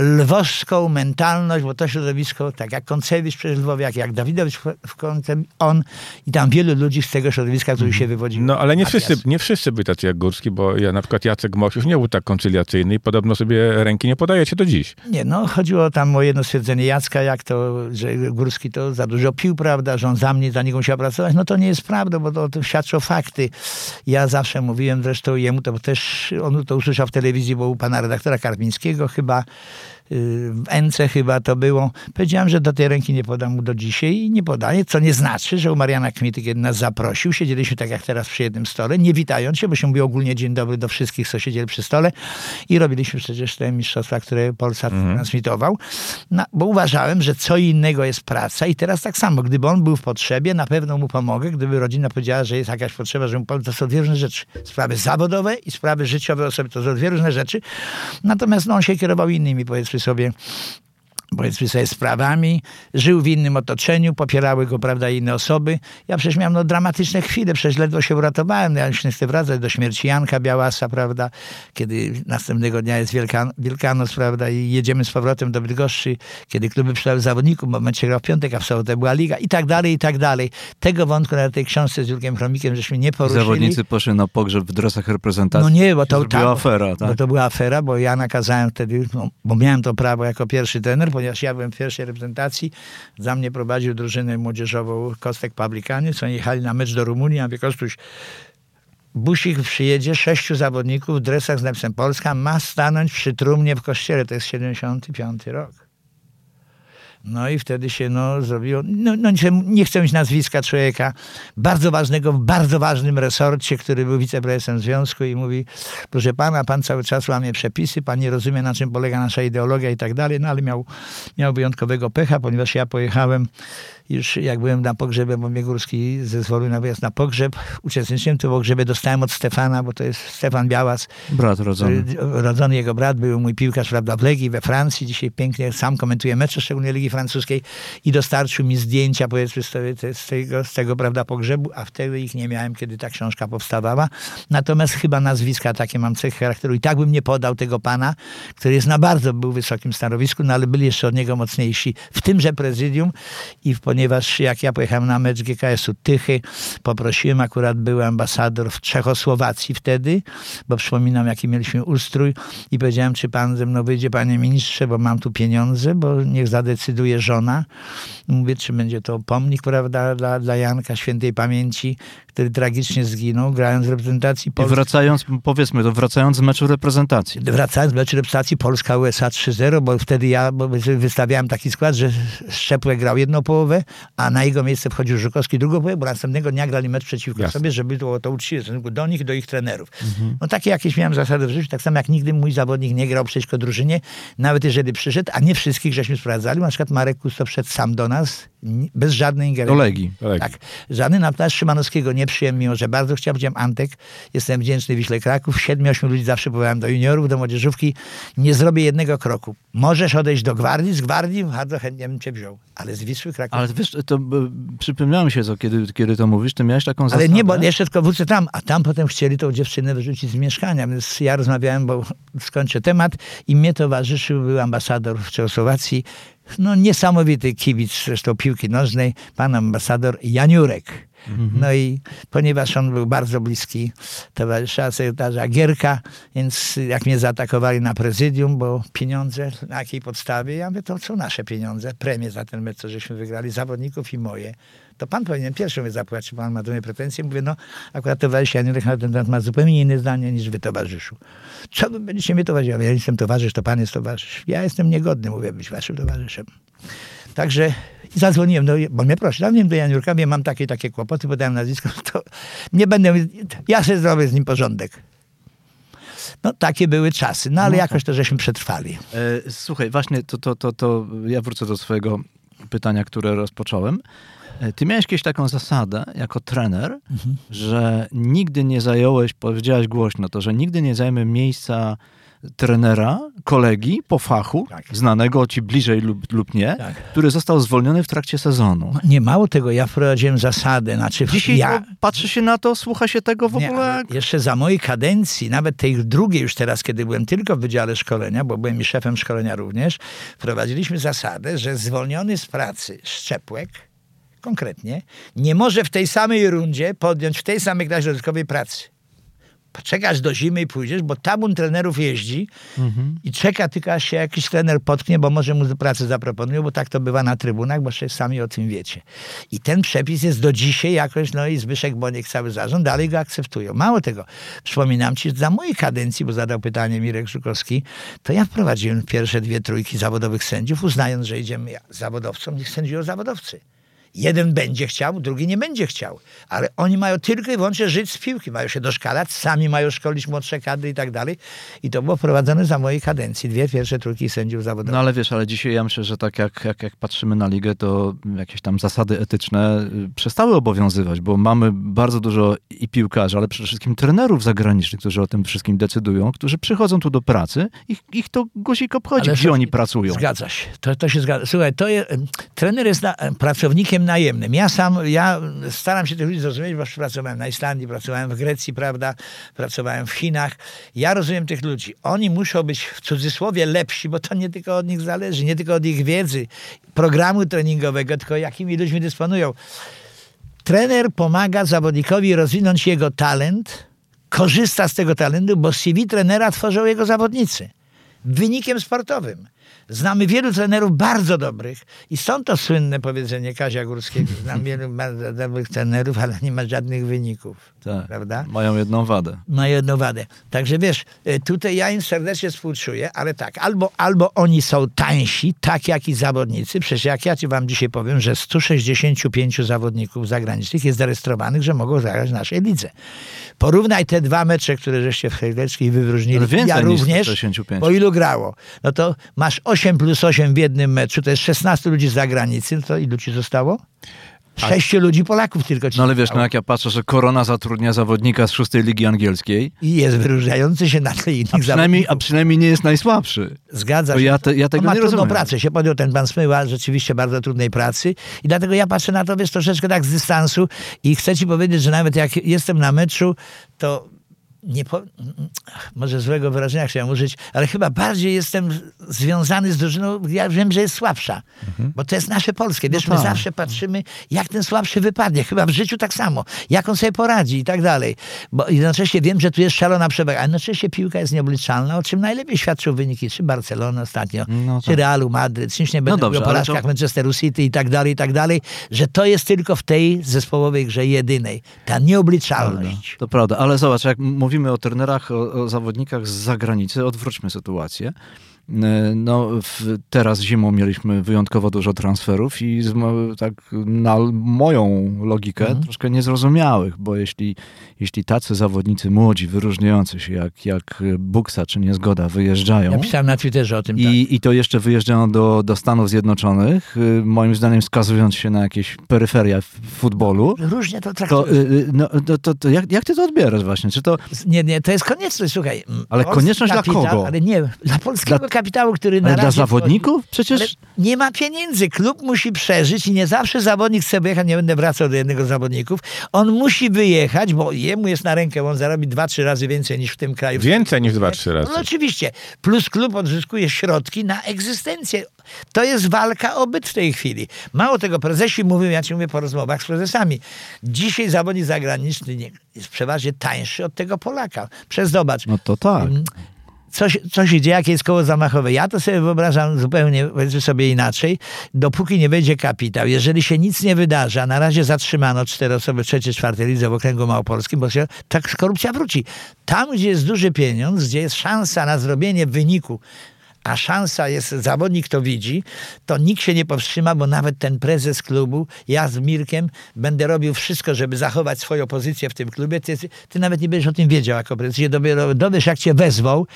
lwowską mentalność, bo to środowisko, tak jak Koncewicz przecież w Lwowie, jak, jak Dawidowicz w- w Konce, on i tam wielu ludzi z tego środowiska, który się wywodził. No ale nie Matias. wszyscy, nie wszyscy byli tacy jak Górski, bo ja na przykład Jacek Mosiusz nie był tak koncyliacyjny i podobno sobie ręki nie podajecie do dziś. Nie, no chodziło tam o jedno stwierdzenie Jacka, jak to, że Górski to za dużo pił, prawda, że on za mnie, za niego musiał pracować. No to nie jest prawda, bo to, to świadczą fakty. Ja zawsze mówiłem zresztą jemu, to też on to usłyszał w telewizji, bo u pana redaktora Karpińskiego chyba, w Ence chyba to było. Powiedziałem, że do tej ręki nie podam mu do dzisiaj i nie podaję, co nie znaczy, że u Mariana Kmity, kiedy nas zaprosił, siedzieliśmy tak jak teraz przy jednym stole, nie witając się, bo się mówi ogólnie dzień dobry do wszystkich, co siedzieli przy stole i robiliśmy przecież te mistrzostwa, które Polsat transmitował, no, bo uważałem, że co innego jest praca i teraz tak samo, gdyby on był w potrzebie, na pewno mu pomogę, gdyby rodzina powiedziała, że jest jakaś potrzeba, że mu pomogę, to są dwie różne rzeczy. Sprawy zawodowe i sprawy życiowe osoby, to są dwie różne rzeczy. Natomiast no, on się kierował innymi, powiedzmy sobie, powiedzmy sobie, sprawami, żył w innym otoczeniu, popierały go, prawda, inne osoby. Ja przecież miałem no, dramatyczne chwile, przecież ledwo się uratowałem. Ja już nie chcę wracać do śmierci Janka Białasa, prawda, kiedy następnego dnia jest Wielkan Wielkanoc, prawda, i jedziemy z powrotem do Bydgoszczy, kiedy kluby przydały zawodników, w momencie grał w piątek, a w sobotę była liga i tak dalej, i tak dalej. Tego wątku na tej książce z Jurkiem Chromikiem żeśmy nie poruszyli. Zawodnicy poszli na pogrzeb w dresach reprezentacji. No nie, bo to to była tak, afera, Bo to była afera, bo ja nakazałem wtedy, no, bo miałem to prawo jako pierwszy trener, ponieważ ja byłem w pierwszej reprezentacji. Za mnie prowadził drużynę młodzieżową Kostek Pawlikany, co oni jechali na mecz do Rumunii. Ja mówię, Kostuś, busik przyjedzie, sześciu zawodników w dresach z napisem Polska ma stanąć przy trumnie w kościele. To jest 75 rok. No i wtedy się no, zrobiło, no, no nie, nie chcę mieć nazwiska człowieka, bardzo ważnego, w bardzo ważnym resorcie, który był wiceprezesem związku i mówi, proszę pana, pan cały czas łamie przepisy, pan nie rozumie na czym polega nasza ideologia i tak dalej, no ale miał, miał wyjątkowego pecha, ponieważ ja pojechałem już jak byłem na pogrzebie, bo mnie Górski zezwolił na wyjazd na pogrzeb, uczestniczyłem w tym pogrzebie, dostałem od Stefana, bo to jest Stefan Białas, Brat rodzony. rodzony jego brat, był mój piłkarz prawda, w Legii, we Francji, dzisiaj pięknie sam komentuje mecze, szczególnie Ligi Francuskiej i dostarczył mi zdjęcia powiedzmy z tego, z tego, prawda, pogrzebu, a wtedy ich nie miałem, kiedy ta książka powstawała. Natomiast chyba nazwiska takie mam cechy charakteru i tak bym nie podał tego pana, który jest na bardzo był wysokim stanowisku, no ale byli jeszcze od niego mocniejsi w tymże prezydium i ponieważ jak ja pojechałem na mecz GKS-u Tychy, poprosiłem, akurat był ambasador w Czechosłowacji wtedy, bo przypominam jaki mieliśmy ustrój i powiedziałem, czy pan ze mną wyjdzie, panie ministrze, bo mam tu pieniądze, bo niech zadecyduje żona. Mówię, czy będzie to pomnik, prawda, dla, dla Janka Świętej Pamięci, który tragicznie zginął, grając w reprezentacji I Polski. wracając, powiedzmy to, wracając z meczu reprezentacji. Wracając do meczu reprezentacji Polska-USA 3-0, bo wtedy ja bo wystawiałem taki skład, że Szczepłek grał jedną połowę, a na jego miejsce wchodził Żukowski drugą połowę, bo następnego dnia grali mecz przeciwko Jasne. sobie, żeby było to uczciwe w stosunku do nich i do ich trenerów. No takie jakieś miałem zasady w życiu, tak samo jak nigdy mój zawodnik nie grał przeciwko drużynie, nawet jeżeli przyszedł, a nie wszystkich żeśmy sprawdzali. Na przykład Marek Kusto wszedł sam do nas, bez żadnej ingerencji. Do Legii. Tak. Żadny natomiast Szymanowskiego nie przyjąłem, mimo że bardzo. Powiedziałem Antek, jestem wdzięczny Wiśle Kraków. Siedmiu, ośmiu ludzi zawsze powołałem do juniorów, do młodzieżówki. Nie zrobię jednego kroku. Możesz odejść do gwardii, z gwardii bardzo chętnie bym cię wziął. Ale z Wisły Kraków. Ale wiesz, to przypomniało mi się, co, kiedy, kiedy to mówisz, ty miałeś taką zasadę. Ale nie, bo jeszcze tylko wrócę tam, a tam potem chcieli tą dziewczynę wyrzucić z mieszkania, więc ja rozmawiałem, bo skończę temat i mnie towarzyszył, był ambasador w Czechosłowacji, no niesamowity kibic zresztą piłki nożnej, pan ambasador Janiurek. No i ponieważ on był bardzo bliski towarzysza sekretarza Gierka, więc jak mnie zaatakowali na prezydium, bo pieniądze, na jakiej podstawie? Ja mówię, to są nasze pieniądze, premie za ten mecz, żeśmy wygrali, zawodników i moje. To pan powinien pierwszy mnie zapłacić, pan ma do mnie pretensje? Mówię, no akurat towarzysz Janiurek na ten temat ma zupełnie inne zdanie niż wy, towarzyszu. Co wy będziecie mnie towarzyszyć? Ja jestem towarzysz, to pan jest towarzysz. Ja jestem niegodny, mówię, być waszym towarzyszem. Także zadzwoniłem, do, bo mnie prosi, zadzwoniłem do Janiurka, mówię, mam takie takie kłopoty, podałem nazwisko, to nie będę, ja sobie zrobię z nim porządek. No takie były czasy, no ale jakoś to żeśmy przetrwali. E, Słuchaj, właśnie to, to, to, to ja wrócę do swojego pytania, które rozpocząłem. E, Ty miałeś kiedyś taką zasadę jako trener, że nigdy nie zająłeś, powiedziałeś głośno to, że nigdy nie zajmę miejsca trenera, kolegi po fachu, Tak. znanego ci bliżej lub, lub nie, Tak. który został zwolniony w trakcie sezonu. Nie mało tego, ja wprowadziłem zasadę, znaczy Dzisiaj ja, patrzy się na to, słucha się tego w Nie, ogóle. jeszcze za mojej kadencji, nawet tej drugiej już teraz, kiedy byłem tylko w Wydziale Szkolenia, bo byłem i szefem szkolenia również, wprowadziliśmy zasadę, że zwolniony z pracy szczepłek, konkretnie, nie może w tej samej rundzie podjąć w tej samej klasie dodatkowej pracy. Poczekasz do zimy i pójdziesz, bo tabun trenerów jeździ i czeka tylko, aż się jakiś trener potknie, bo może mu do pracy zaproponują, bo tak to bywa na trybunach, bo sami o tym wiecie. I ten przepis jest do dzisiaj jakoś, no i Zbyszek Boniek, cały zarząd dalej go akceptują. Mało tego, przypominam ci, że za mojej kadencji, bo zadał pytanie Mirek Żukowski, to ja wprowadziłem pierwsze dwie trójki zawodowych sędziów, uznając, że idziemy zawodowcom, niech sędziują zawodowcy. Jeden będzie chciał, drugi nie będzie chciał. Ale oni mają tylko i wyłącznie żyć z piłki. Mają się doszkalać, sami mają szkolić młodsze kadry i tak dalej. I to było wprowadzone za mojej kadencji. Dwie pierwsze trójki sędziów zawodowych. No ale wiesz, ale dzisiaj ja myślę, że tak jak, jak, jak patrzymy na ligę, to jakieś tam zasady etyczne y, przestały obowiązywać, bo mamy bardzo dużo i piłkarzy, ale przede wszystkim trenerów zagranicznych, którzy o tym wszystkim decydują, którzy przychodzą tu do pracy i ich to guzik obchodzi, Ale gdzie oni pracują. Zgadza się. To, to się zgadza. Słuchaj, to je, trener jest na, pracownikiem najemnym. Ja sam, ja staram się tych ludzi zrozumieć, bo pracowałem na Islandii, pracowałem w Grecji, prawda, pracowałem w Chinach. Ja rozumiem tych ludzi. Oni muszą być w cudzysłowie lepsi, bo to nie tylko od nich zależy, nie tylko od ich wiedzy, programu treningowego, tylko jakimi ludźmi dysponują. Trener pomaga zawodnikowi rozwinąć jego talent, korzysta z tego talentu, bo CV trenera tworzą jego zawodnicy. Wynikiem sportowym. Znamy wielu trenerów bardzo dobrych i są to słynne powiedzenie Kazia Górskiego. Znam wielu bardzo dobrych trenerów, ale nie ma żadnych wyników. Tak. Prawda? Mają jedną wadę. ma jedną wadę. Także wiesz, y, tutaj ja im serdecznie współczuję, ale tak, albo, albo oni są tańsi, tak jak i zawodnicy. Przecież jak ja ci wam dzisiaj powiem, że 165 zawodników zagranicznych jest zarejestrowanych, że mogą zagrać w naszej lidze. Porównaj te dwa mecze, które żeście w Chojleckiej wyróżnili. Więcej ja niż również, 165. bo ilu grało? No to masz 8 plus 8 w jednym meczu, to jest 16 ludzi z zagranicy, no to ilu ci zostało? Sześciu ludzi Polaków tylko ci No ale wiesz, no jak ja patrzę, że Korona zatrudnia zawodnika z szóstej ligi angielskiej, I jest wyróżniający się na tle innych a przynajmniej, a zawodników. przynajmniej nie jest najsłabszy. Zgadza się. ja te- ja tego On ma nie trudną pracę. Się podjął ten pan Smyła, rzeczywiście bardzo trudnej pracy. I dlatego ja patrzę na to, wiesz, troszeczkę tak z dystansu i chcę ci powiedzieć, że nawet jak jestem na meczu, to nie po... może złego wyrażenia chciałem użyć, ale chyba bardziej jestem związany z drużyną, ja wiem, że jest słabsza. Bo to jest nasze polskie. Wiesz, my tak. zawsze patrzymy, jak ten słabszy wypadnie. Chyba w życiu tak samo. Jak on sobie poradzi i tak dalej. Bo jednocześnie wiem, że tu jest szalona przewaga. A jednocześnie piłka jest nieobliczalna, o czym najlepiej świadczą wyniki, czy Barcelony ostatnio, No czy tak. Realu Madryt, czymś nie będę dobrze, mówił o porażkach to- Manchesteru City i tak dalej, i tak dalej, że to jest tylko w tej zespołowej grze jedynej. Ta nieobliczalność. To prawda, ale zobacz, jak m- mówimy o trenerach, o, o zawodnikach z zagranicy, odwróćmy sytuację. E, No, w, teraz zimą mieliśmy wyjątkowo dużo transferów i z, tak na moją logikę Mhm. troszkę niezrozumiałych, bo jeśli, jeśli tacy zawodnicy młodzi, wyróżniający się jak, jak Buksa czy Niezgoda wyjeżdżają Ja pisałem na Twitterze o tym. tak. i, i to jeszcze wyjeżdżają do, do Stanów Zjednoczonych, y, moim zdaniem wskazując się na jakieś peryferia w futbolu, tak. Różnie to to, traktuję. y, y, no, to, to, to jak, jak ty to odbierasz właśnie? Czy to Nie, nie, to jest konieczność, słuchaj. Ale konieczność dla kogo? Ale nie, dla polskiego Dla- kapitału, który na ale dla razie zawodników? Przecież nie ma pieniędzy. Klub musi przeżyć i nie zawsze zawodnik chce wyjechać. Nie będę wracał do jednego z zawodników. On musi wyjechać, bo jemu jest na rękę, on zarobi dwa, trzy razy więcej niż w tym kraju. Więcej niż dwa, trzy razy. No oczywiście. Plus klub odzyskuje środki na egzystencję. To jest walka o byt w tej chwili. Mało tego, prezesi mówią, ja ci mówię po rozmowach z prezesami. Dzisiaj zawodnik zagraniczny jest przeważnie tańszy od tego Polaka. Przez zobacz. No to tak. Mm, Co się, co się dzieje, jakie jest koło zamachowe? Ja to sobie wyobrażam zupełnie sobie inaczej. Dopóki nie wejdzie kapitał, jeżeli się nic nie wydarzy, a na razie zatrzymano cztery osoby w trzeciej, czwartej lidze w okręgu małopolskim, bo się, tak korupcja wróci. Tam, gdzie jest duży pieniądz, gdzie jest szansa na zrobienie wyniku, a szansa jest, zawodnik to widzi, to nikt się nie powstrzyma, bo nawet ten prezes klubu, ja z Mirkiem będę robił wszystko, żeby zachować swoją pozycję w tym klubie. Ty, ty nawet nie będziesz o tym wiedział jako prezes. Się dopiero dowiesz, jak cię wezwał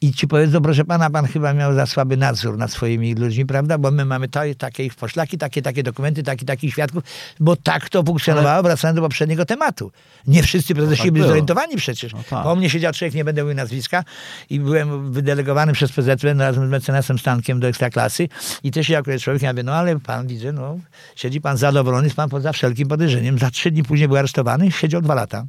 i ci powiedzą, proszę pana, pan chyba miał za słaby nadzór nad swoimi ludźmi, prawda? Bo my mamy to, takie ich poszlaki, takie, takie dokumenty, taki, takich świadków, bo tak to funkcjonowało, Ale... wracając do poprzedniego tematu. Nie wszyscy prezesi no tak byli zorientowani przecież. No tak. Po mnie siedział człowiek, nie będę mówił nazwiska i byłem wydelegowany przez PZPN razem z mecenasem Stankiem do Ekstraklasy i też się akurat człowiek, ja mówię, no ale pan widzę, no siedzi pan zadowolony, jest pan poza wszelkim podejrzeniem. Za trzy dni później był aresztowany, siedział dwa lata.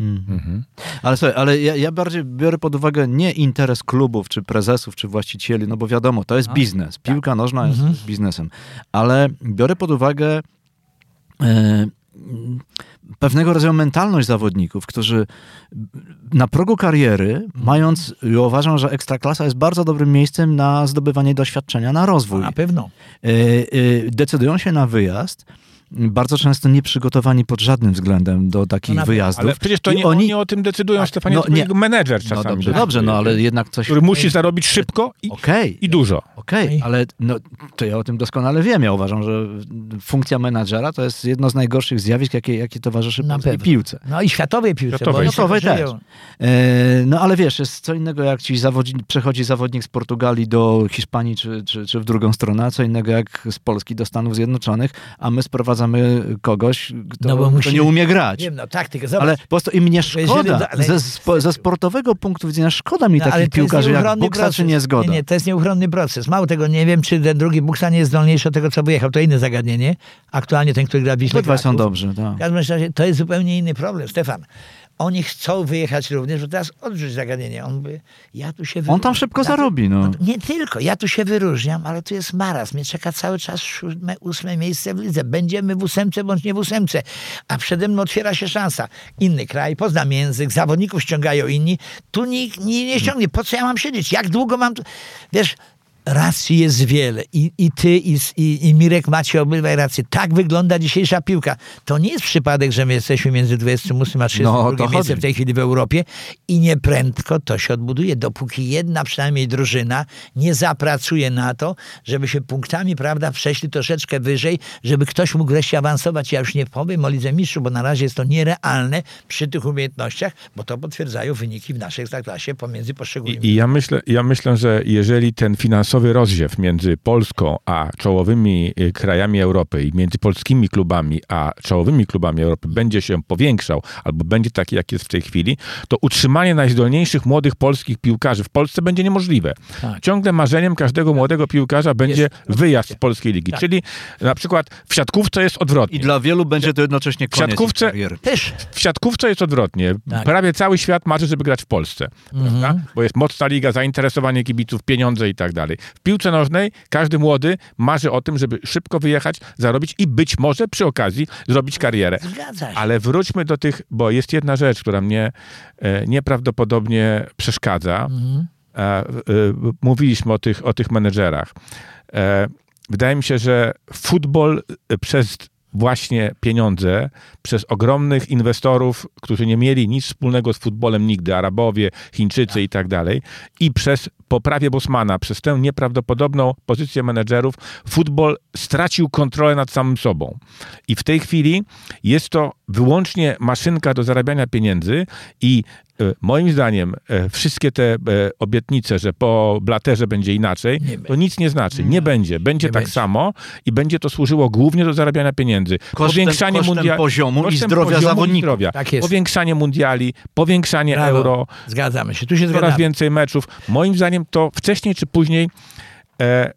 Mm. Ale słuchaj, ale ja, ja, bardziej biorę pod uwagę nie interes klubów, czy prezesów, czy właścicieli, no bo wiadomo, to jest no, biznes. Piłka tak. nożna jest mhm. biznesem. Ale biorę pod uwagę e, pewnego rodzaju mentalność zawodników, którzy na progu kariery, mając, uważam, że ekstraklasa jest bardzo dobrym miejscem na zdobywanie doświadczenia, na rozwój. Na pewno. E, e, decydują się na wyjazd bardzo często nieprzygotowani pod żadnym względem do takich no wyjazdów. Ale przecież to nie oni... oni o tym decydują, tak, Stefanie, no, to nie. menedżer no czasami. No dobrze, dobrze, no ale jednak coś... Który musi zarobić szybko i, okay. i dużo. Okej, okay, ale no, to ja o tym doskonale wiem. Ja uważam, że funkcja menadżera to jest jedno z najgorszych zjawisk, jakie, jakie towarzyszy Na polskiej pewno. piłce. No i światowej piłce. Światowej, światowej też. E, no ale wiesz, jest co innego jak ci zawodnik, przechodzi zawodnik z Portugalii do Hiszpanii czy, czy, czy w drugą stronę, a co innego jak z Polski do Stanów Zjednoczonych, a my sprowadzamy kogoś, kto, no bo musi... kto nie umie grać. Wiem, no taktykę, zobacz. Ale po prostu im mnie szkoda. ale... ze, ze, sportowego punktu widzenia szkoda mi no, takich piłkarzy jak Buksa czy niezgoda. Nie, nie, to jest nieuchronny proces. Mało tego, nie wiem, czy ten drugi Buksa nie jest zdolniejszy od tego, co wyjechał. To inne zagadnienie. Aktualnie ten, który gra w Wiśle Obydwaj są dobrzy, tak. W każdym razie to jest zupełnie inny problem. Stefan, oni chcą wyjechać również, bo teraz odrzuć zagadnienie. On by, ja tu się On tam szybko zarobi, no. Nie tylko, ja tu się wyróżniam, ale tu jest maraz. Mnie czeka cały czas siódme, ósme miejsce w lidze. Będziemy w ósemce bądź nie w ósemce. A przede mną otwiera się szansa. Inny kraj, poznam język, zawodników ściągają inni. Tu nikt nie, nie ściągnie. Po co ja mam siedzieć? Jak długo mam tu... Wiesz, racji jest wiele. I, i ty, i, i, i Mirek macie obydwaj rację. Tak wygląda dzisiejsza piłka. To nie jest przypadek, że my jesteśmy między 28 a 32 no, miejscem w tej chwili w Europie i nieprędko to się odbuduje, dopóki jedna przynajmniej drużyna nie zapracuje na to, żeby się punktami, prawda, przeszli troszeczkę wyżej, żeby ktoś mógł wreszcie awansować. Ja już nie powiem o Lidze Mistrzów, bo na razie jest to nierealne przy tych umiejętnościach, bo to potwierdzają wyniki w naszej klasie pomiędzy poszczególnymi. I, i ja, myślę, ja myślę, że jeżeli ten finansowy finansowy rozdziew między Polską a czołowymi y, krajami Europy i między polskimi klubami a czołowymi klubami Europy będzie się powiększał albo będzie taki, jak jest w tej chwili, to utrzymanie najzdolniejszych młodych polskich piłkarzy w Polsce będzie niemożliwe. Tak. Ciągle marzeniem każdego młodego piłkarza będzie jest, wyjazd z polskiej ligi. Tak. Czyli na przykład w siatkówce jest odwrotnie. I dla wielu będzie to jednocześnie koniec w siatkówce, Też. W siatkówce jest odwrotnie. Tak. Prawie cały świat marzy, żeby grać w Polsce. Mhm. Bo jest mocna liga, zainteresowanie kibiców, pieniądze i tak dalej. W piłce nożnej każdy młody marzy o tym, żeby szybko wyjechać, zarobić i być może przy okazji zrobić karierę. Ale wróćmy do tych, bo jest jedna rzecz, która mnie e, nieprawdopodobnie przeszkadza. Mhm. E, e, mówiliśmy o tych, o tych menedżerach. E, wydaje mi się, że futbol przez właśnie pieniądze przez ogromnych inwestorów, którzy nie mieli nic wspólnego z futbolem nigdy, Arabowie, Chińczycy i tak dalej, i przez poprawie Bosmana, przez tę nieprawdopodobną pozycję menedżerów, futbol stracił kontrolę nad samym sobą. I w tej chwili jest to wyłącznie maszynka do zarabiania pieniędzy i E, moim zdaniem e, wszystkie te e, obietnice, że po blaterze będzie inaczej, nie to nic nie znaczy. Nie będzie. Będzie nie tak będzie. samo i będzie to służyło głównie do zarabiania pieniędzy. Kosztem, powiększanie kosztem mundiali, poziomu kosztem i zdrowia zawodników. Zdrowia. Tak jest. Powiększanie mundiali, powiększanie Brawo. euro. Zgadzamy się. Tu się Coraz zgadzamy. więcej meczów. Moim zdaniem to wcześniej czy później e,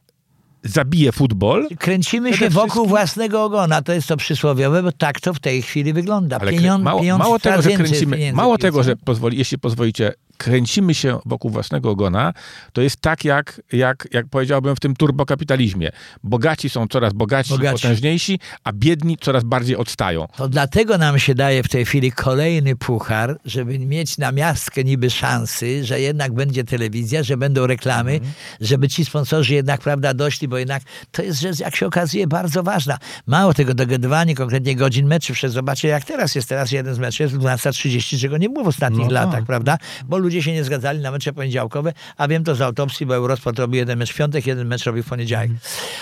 zabije futbol. Kręcimy się wokół wszystkim... własnego ogona, to jest to przysłowiowe, bo tak to w tej chwili wygląda. Ale Pieniądz, mało, mało tego, że kręcimy, mało tego, że pozwoli, jeśli pozwolicie, kręcimy się wokół własnego ogona, to jest tak, jak, jak, jak powiedziałbym w tym turbokapitalizmie. Bogaci są coraz bogaci, bogaci, potężniejsi, a biedni coraz bardziej odstają. To dlatego nam się daje w tej chwili kolejny puchar, żeby mieć na miastkę niby szansy, że jednak będzie telewizja, że będą reklamy, mhm. żeby ci sponsorzy jednak, prawda, doszli, bo jednak to jest rzecz, jak się okazuje, bardzo ważna. Mało tego dogadywanie konkretnie godzin meczów, zobaczcie jak teraz jest, teraz jeden z meczów jest 12.30, czego nie było w ostatnich no, latach, prawda, bo ludzie się nie zgadzali na mecze poniedziałkowe, a wiem to z autopsji, bo Eurosport robi jeden mecz w piątek, jeden mecz robi w poniedziałek.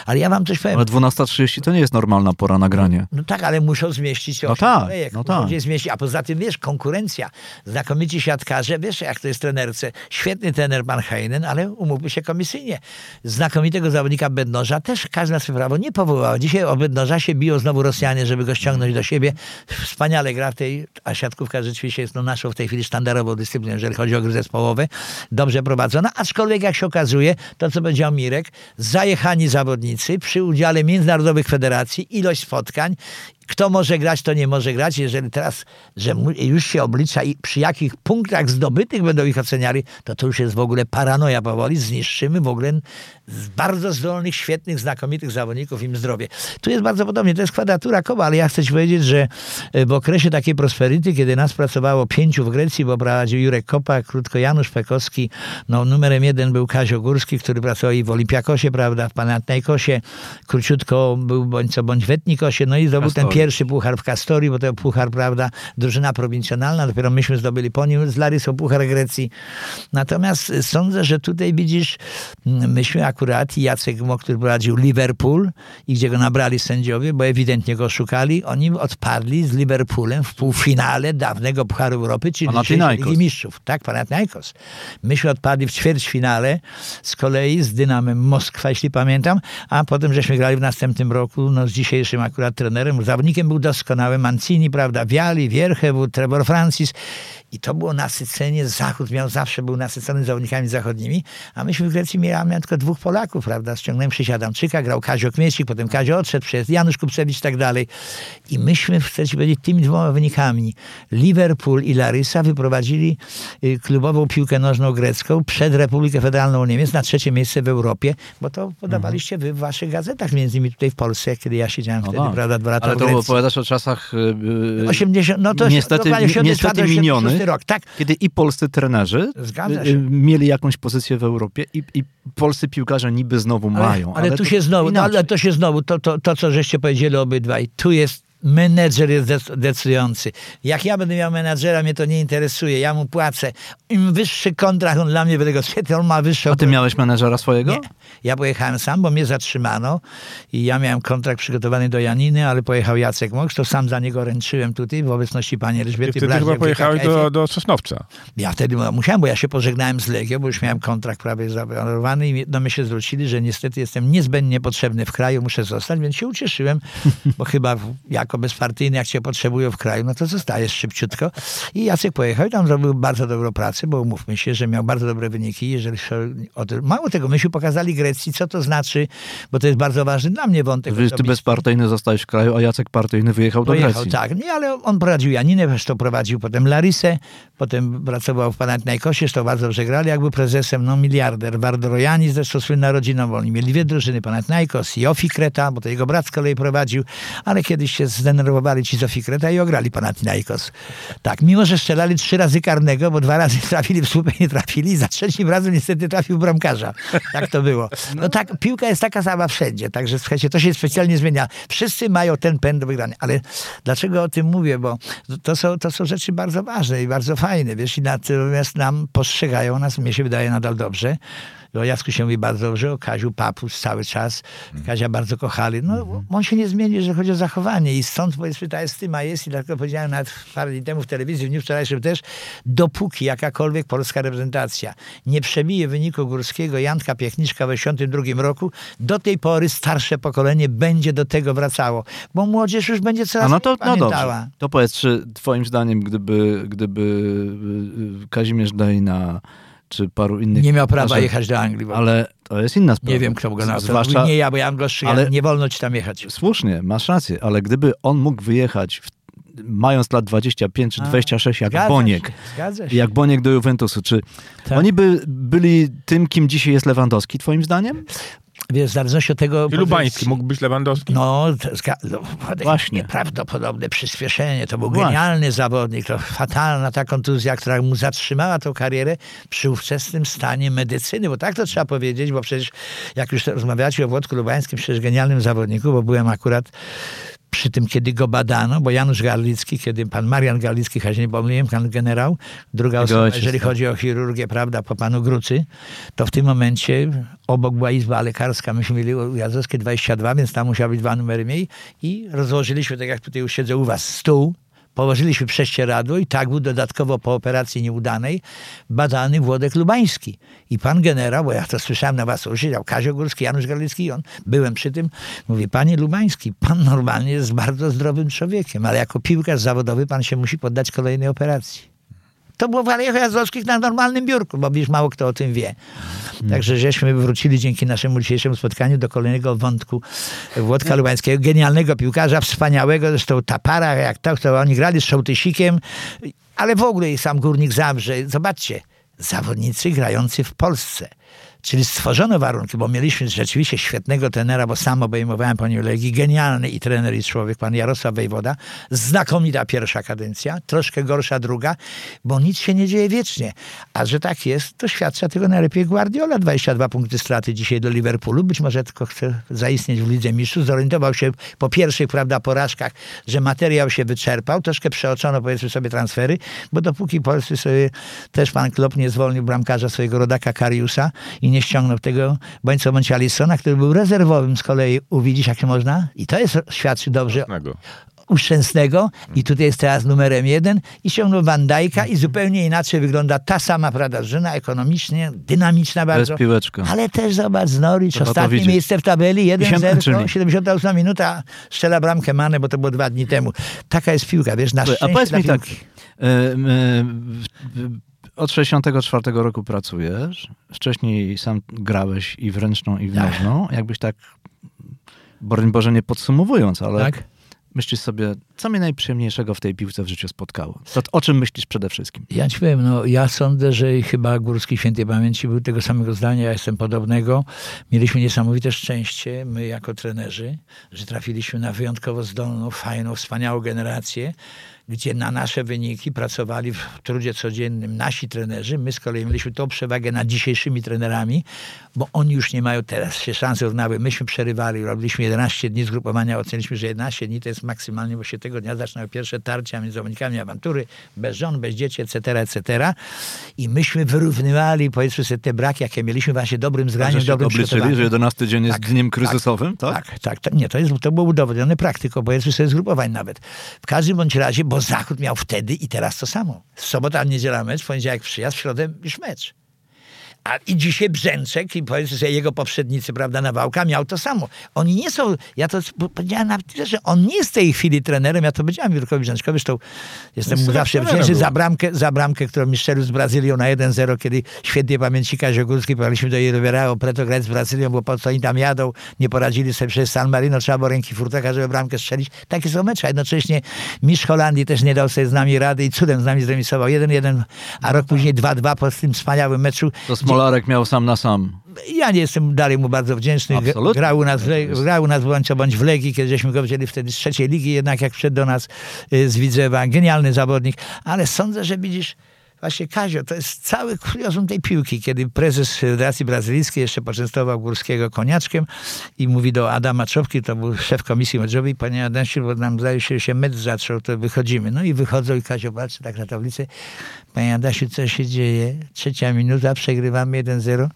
Ale ja wam coś powiem. Ale 12.30 to nie jest normalna pora nagrania. No tak, ale muszą zmieścić się No tak, no tak. zmieścić. A poza tym, wiesz, konkurencja, znakomici siatkarze, wiesz, jak to jest trenerce. Świetny trener pan Heinen, ale umówmy się komisyjnie. Znakomitego zawodnika Bednoża też każdy na swoje prawo nie powołał. Dzisiaj o Bednoża się biją znowu Rosjanie, żeby go ściągnąć do siebie. Wspaniale gra w tej, a siatkówka rzeczywiście jest no, naszą w tej chwili sztandarową dyscypliną, jeżeli chodzi o gry zespołowe. Dobrze prowadzona, aczkolwiek jak się okazuje, to co powiedział Mirek, zajechani zawodnicy przy udziale międzynarodowych federacji, ilość spotkań, kto może grać, to nie może grać. Jeżeli teraz, że już się oblicza i przy jakich punktach zdobytych będą ich oceniali, to to już jest w ogóle paranoja powoli. Zniszczymy w ogóle bardzo zdolnych, świetnych, znakomitych zawodników im zdrowie. Tu jest bardzo podobnie, to jest kwadratura koła, ale ja chcę ci powiedzieć, że e, w okresie takiej prosperity, kiedy nas pracowało pięciu w Grecji, bo prowadził Jurek Kopa, krótko Janusz Pekowski, no numerem jeden był Kazio Górski, który pracował i w Olimpiakosie, prawda, w Panathinaikosie, króciutko był bądź co bądź w Etnikosie, no i zdobył ten. Pierwszy puchar w Kastorii, bo to puchar, prawda, drużyna prowincjonalna, dopiero myśmy zdobyli po nim z Larysą puchar Grecji. Natomiast sądzę, że tutaj widzisz, mm, myśmy akurat, i Jacek Mo, który prowadził Liverpool i gdzie go nabrali sędziowie, bo ewidentnie go szukali, oni odpadli z Liverpoolem w półfinale dawnego Pucharu Europy, czyli. Ligi Mistrzów. Tak, Panathinaikos. Myśmy odpadli w ćwierćfinale z kolei z Dynamem Moskwa, jeśli pamiętam, a potem żeśmy grali w następnym roku no, z dzisiejszym akurat trenerem. Zawodnikiem był doskonały Mancini, prawda, Viali, Wierchewu, Trevor Francis i to było nasycenie. Zachód miał zawsze był nasycony zawodnikami zachodnimi, a myśmy w Grecji mieli tylko dwóch Polaków, prawda, ściągnąłem Krzysia Adamczyka, grał Kazio Kmiecik, potem Kazio odszedł, przyszedł Janusz Kupcewicz i tak dalej. I myśmy, chcę ci powiedzieć, tymi dwoma wynikami, Liverpool i Larysa wyprowadzili y, klubową piłkę nożną grecką przed Republikę Federalną Niemiec na trzecie miejsce w Europie, bo to podawaliście wy w waszych gazetach, między innymi tutaj w Polsce, kiedy ja siedziałem No wtedy, tak. prawda, dwa lata Ale to opowiadasz o czasach yy, 80, no to niestety, dokładnie, 84, niestety 86 rok, tak. kiedy i polscy trenerzy y, y, mieli jakąś pozycję w Europie i, i polscy piłkarze niby znowu mają. Ale, tu to się znowu, no, ale to się znowu, to, to, to co żeście powiedzieli obydwaj, tu jest menedżer jest dec- decydujący. Jak ja będę miał menadżera, mnie to nie interesuje, ja mu płacę. Im wyższy kontrakt on dla mnie będę go świetny, on ma wyższy A ty miałeś menedżera swojego? Nie. Ja pojechałem sam, bo mnie zatrzymano i ja miałem kontrakt przygotowany do Janiny, ale pojechał Jacek Moks, to sam za niego ręczyłem tutaj w obecności pani Ty Elżbiety wtedy Blaźniak chyba pojechałeś do, do Sosnowca. Ja wtedy musiałem, bo ja się pożegnałem z Legią, bo już miałem kontrakt prawie zawarowany i do mnie się zwrócili, że niestety jestem niezbędnie potrzebny w kraju, muszę zostać, więc się ucieszyłem, bo chyba w- jako bezpartyjny, jak cię potrzebują w kraju, no to zostajesz szybciutko. I Jacek pojechał i tam zrobił bardzo dobrą pracę, bo umówmy się, że miał bardzo dobre wyniki, jeżeli to. Mało tego, myśmy pokazali Grecji, co to znaczy, bo to jest bardzo ważny dla mnie wątek. Wiesz, ty bezpartyjny zostałeś w kraju, a Jacek partyjny wyjechał do Pojechał, Grecji. tak. Nie, ale on prowadził Janinę, zresztą prowadził potem Larysę, potem pracował w Panathinaikosie, zresztą bardzo dobrze grali, jak był prezesem, no miliarder. Wardorojani zresztą słynna rodzina, bo oni mieli dwie drużyny, Panathinaikos i Ofikreta, bo to jego brat z kolei prowadził, ale kiedyś się zdenerwowali ci z Ofikreta i ograli Panathinaikos. Tak, mimo że strzelali trzy razy karnego, bo dwa razy trafili w słupę, nie trafili, za trzecim razem niestety trafił bramkarza. Tak to było. No tak, piłka jest taka sama wszędzie, także słuchajcie, to się specjalnie zmienia. Wszyscy mają ten pęd do wygrania, ale dlaczego o tym mówię, bo to są, to są rzeczy bardzo ważne i bardzo fajne, wiesz, i natomiast nam postrzegają nas, mnie się wydaje nadal dobrze, o Jacku się mówi bardzo dobrze, o Kaziu Papus cały czas. Kazia bardzo kochali. No, on się nie zmieni, jeżeli chodzi o zachowanie i stąd powiedzmy ta estyma jest i dlatego powiedziałem nawet parę dni temu w telewizji, w dniu wczorajszym też, dopóki jakakolwiek polska reprezentacja nie przebije wyniku górskiego Janka Piechniczka w 1982 roku, do tej pory starsze pokolenie będzie do tego wracało, bo młodzież już będzie coraz A no to no dobrze. To powiedz, czy twoim zdaniem, gdyby, gdyby y, y, Kazimierz Dejna czy paru innych... Nie miał prawa piłkarzy- jechać do Anglii. Ale to jest inna sprawa. nie wiem, kto go na to. Zwłaszcza, Nie ja, bo ja ostrzegał, ale- nie wolno ci tam jechać. Słusznie, masz rację, ale gdyby on mógł wyjechać w, mając lat 25 czy A, 26 jak Zgadza Boniek, Się, się. jak Boniek do Juventusu, czy Tak. oni by byli tym, kim dzisiaj jest Lewandowski, twoim zdaniem? Wiesz, w zależności od tego... Lubański mógł być Lewandowski? No, no Właśnie. nieprawdopodobne przyspieszenie. To był Właśnie. genialny zawodnik. To fatalna ta kontuzja, która mu zatrzymała tą karierę przy ówczesnym stanie medycyny, bo tak to trzeba powiedzieć, bo przecież jak już rozmawiacie o Włodku Lubańskim, przecież genialnym zawodniku, bo byłem akurat przy tym, kiedy go badano, bo Janusz Garlicki, kiedy pan Marian Garlicki, choć nie pomyliłem, pan generał, druga osoba, jeżeli tak. chodzi o chirurgię, prawda, po panu Grucy, to w tym momencie obok była izba lekarska, myśmy mieli u Jazowskie 22, więc tam musiały być dwa numery mniej i rozłożyliśmy, tak jak tutaj już siedzę u was, stół, Położyliśmy prześcieradło i tak był dodatkowo po operacji nieudanej badany Włodek Lubański. I pan generał, bo ja to słyszałem na was, siedział Kazio Górski, Janusz Garlicki, on, byłem przy tym, mówi, panie Lubański, pan normalnie jest bardzo zdrowym człowiekiem, ale jako piłkarz zawodowy pan się musi poddać kolejnej operacji. To było w Alejach Jazowskich na normalnym biurku, bo wiesz, mało kto o tym wie. Także żeśmy wrócili dzięki naszemu dzisiejszemu spotkaniu do kolejnego wątku Włodka Lubańskiego, genialnego piłkarza, wspaniałego, zresztą ta para, jak to, to oni grali z Szołtysikiem, ale w ogóle i sam Górnik Zabrze. Zobaczcie, zawodnicy grający w Polsce. Czyli stworzono warunki, bo mieliśmy rzeczywiście świetnego trenera, bo sam obejmowałem po Legii, genialny i trener i człowiek, pan Jarosław Wejwoda. Znakomita pierwsza kadencja, troszkę gorsza druga, bo nic się nie dzieje wiecznie. A że tak jest, to świadczy tego najlepiej Guardiola. 22 punkty straty dzisiaj do Liverpoolu. Być może tylko chce zaistnieć w Lidze Mistrzów. Zorientował się po pierwszych, prawda, porażkach, że materiał się wyczerpał. Troszkę przeoczono, powiedzmy sobie, transfery, bo dopóki Polscy sobie też pan Klopp nie zwolnił bramkarza swojego rodaka Kariusa i nie ściągnął tego bądź co bądź Alisona, który był rezerwowym z kolei u widzisz, jak można. I to jest świadczy dobrze Nego. u Szczęsnego i tutaj jest teraz numerem jeden i ściągnął Van Dijk'a i zupełnie inaczej wygląda ta sama prawda, drużyna, ekonomicznie, dynamiczna bardzo. piłeczka. Ale też zobacz, Norwich, ostatnie miejsce w tabeli, 1-0, czyli. 78 minuta, strzela bramkę Mane, bo to było dwa dni temu. Taka jest piłka, wiesz, na szczęście A powiedz mi tak, od 64 roku pracujesz, wcześniej sam grałeś i w ręczną, i w Tak. nożną. Jakbyś tak, broń Boże nie podsumowując, ale Tak? myślisz sobie, co mnie najprzyjemniejszego w tej piłce w życiu spotkało? To, o czym myślisz przede wszystkim? Ja ci powiem, no ja sądzę, że chyba Górski Świętej Pamięci był tego samego zdania, ja jestem podobnego. Mieliśmy niesamowite szczęście, my jako trenerzy, że trafiliśmy na wyjątkowo zdolną, fajną, wspaniałą generację, gdzie na nasze wyniki pracowali w trudzie codziennym nasi trenerzy. My z kolei mieliśmy tą przewagę nad dzisiejszymi trenerami, bo oni już nie mają teraz się szanse równały. Myśmy przerywali, robiliśmy 11 dni zgrupowania, oceniliśmy, że 11 dni to jest maksymalnie, bo się tego dnia zaczynały pierwsze tarcia między zawodnikami awantury, bez żon, bez dzieci, etc., etc. I myśmy wyrównywali, powiedzmy sobie, te braki, jakie mieliśmy właśnie dobrym zgraniem, Żeście dobrym obliczyli, że 11 dzień jest Tak, dniem tak, kryzysowym, tak? Tak, tak. To, nie, to, jest, to było udowodnione praktyką, powiedzmy sobie zgrupowań nawet. W każdym bądź razie, bo Zachód miał wtedy i teraz to samo. Sobota, niedziela mecz, w poniedziałek przyjazd, w środę już mecz. A i dzisiaj Brzęczek i powiedzmy sobie jego poprzednicy, prawda, Nawałka miał to samo. Oni nie są, ja to powiedziałem nawet, że on nie jest w tej chwili trenerem, ja to powiedziałem Jurkowi Brzęczkowi, zresztą jestem mu zawsze wdzięczny był. za bramkę, za bramkę, którą mi strzelił z Brazylią na 1-0, kiedy świętej pamięci Kazio Górski pojechaliśmy do Ribeirão Preto grać z Brazylią, bo po co oni tam jadą, nie poradzili sobie przez San Marino, trzeba było ręki furtaka, żeby bramkę strzelić. Takie są mecze, a jednocześnie mistrz Holandii też nie dał sobie z nami rady i cudem z nami zremisował 1-1, a rok później 2-2 po tym wspaniałym meczu. To Smolarek miał sam na sam. Ja nie jestem dalej mu bardzo wdzięczny. Absolutnie. Grał u nas, grał u nas bądź bądź w Legii, kiedy żeśmy go wzięli wtedy z trzeciej ligi, jednak jak wszedł do nas y, z Widzewa. Genialny zawodnik, ale sądzę, że widzisz, właśnie Kazio, to jest cały kuriozum tej piłki, kiedy prezes Federacji Brazylijskiej jeszcze poczęstował Górskiego koniaczkiem i mówi do Adama Czopki, to był szef komisji meczowej, panie Adamsie, bo nam zdaje się, że się mecz zaczął, to wychodzimy. No i wychodzą i Kazio patrzy tak na tablicę. Panie Adasiu, co się dzieje? Trzecia minuta, przegrywamy 1-0.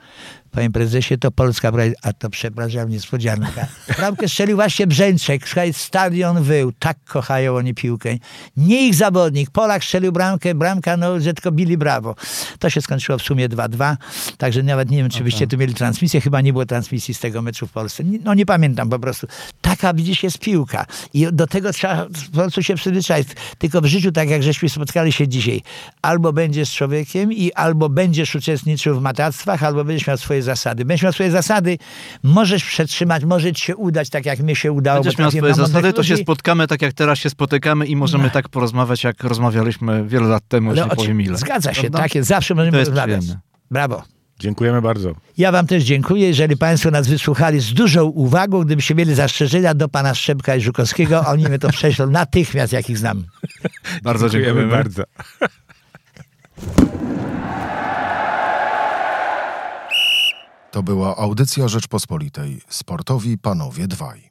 Panie prezesie, to Polska a to przepraszam, niespodzianka. Bramkę strzelił właśnie Brzęczek. Słuchaj, stadion wył. Tak kochają oni piłkę. Nie ich zawodnik. Polak strzelił bramkę, bramka, no, że tylko bili brawo. To się skończyło w sumie 2-2. Także nawet nie wiem, czy byście tu mieli transmisję. Chyba nie było transmisji z tego meczu w Polsce. No nie pamiętam po prostu. Taka, widzisz, jest piłka. I do tego trzeba po prostu się przyzwyczaić. Tylko w życiu, tak jak żeśmy spotkali się dzisiaj, albo będziesz człowiekiem i albo będziesz uczestniczył w matactwach, albo będziesz miał swoje zasady. Będziesz miał swoje zasady, możesz przetrzymać, może ci się udać, tak jak mi się udało. Będziesz miał swoje zasady, to się spotkamy tak jak teraz się spotykamy i możemy No. tak porozmawiać, jak rozmawialiśmy wiele lat temu, już Ale nie powiem ile. Zgadza się, Prawda? tak jest. Zawsze możemy To jest rozmawiać. przyjemne. Brawo. Dziękujemy bardzo. Ja wam też dziękuję, jeżeli państwo nas wysłuchali z dużą uwagą, gdybyście mieli zastrzeżenia do pana Szczepka i Żukowskiego, oni mnie to prześlą natychmiast, jak ich znam. Bardzo Dziękujemy dziękujemy. bardzo. To była audycja Rzeczpospolitej. Sportowi panowie dwaj.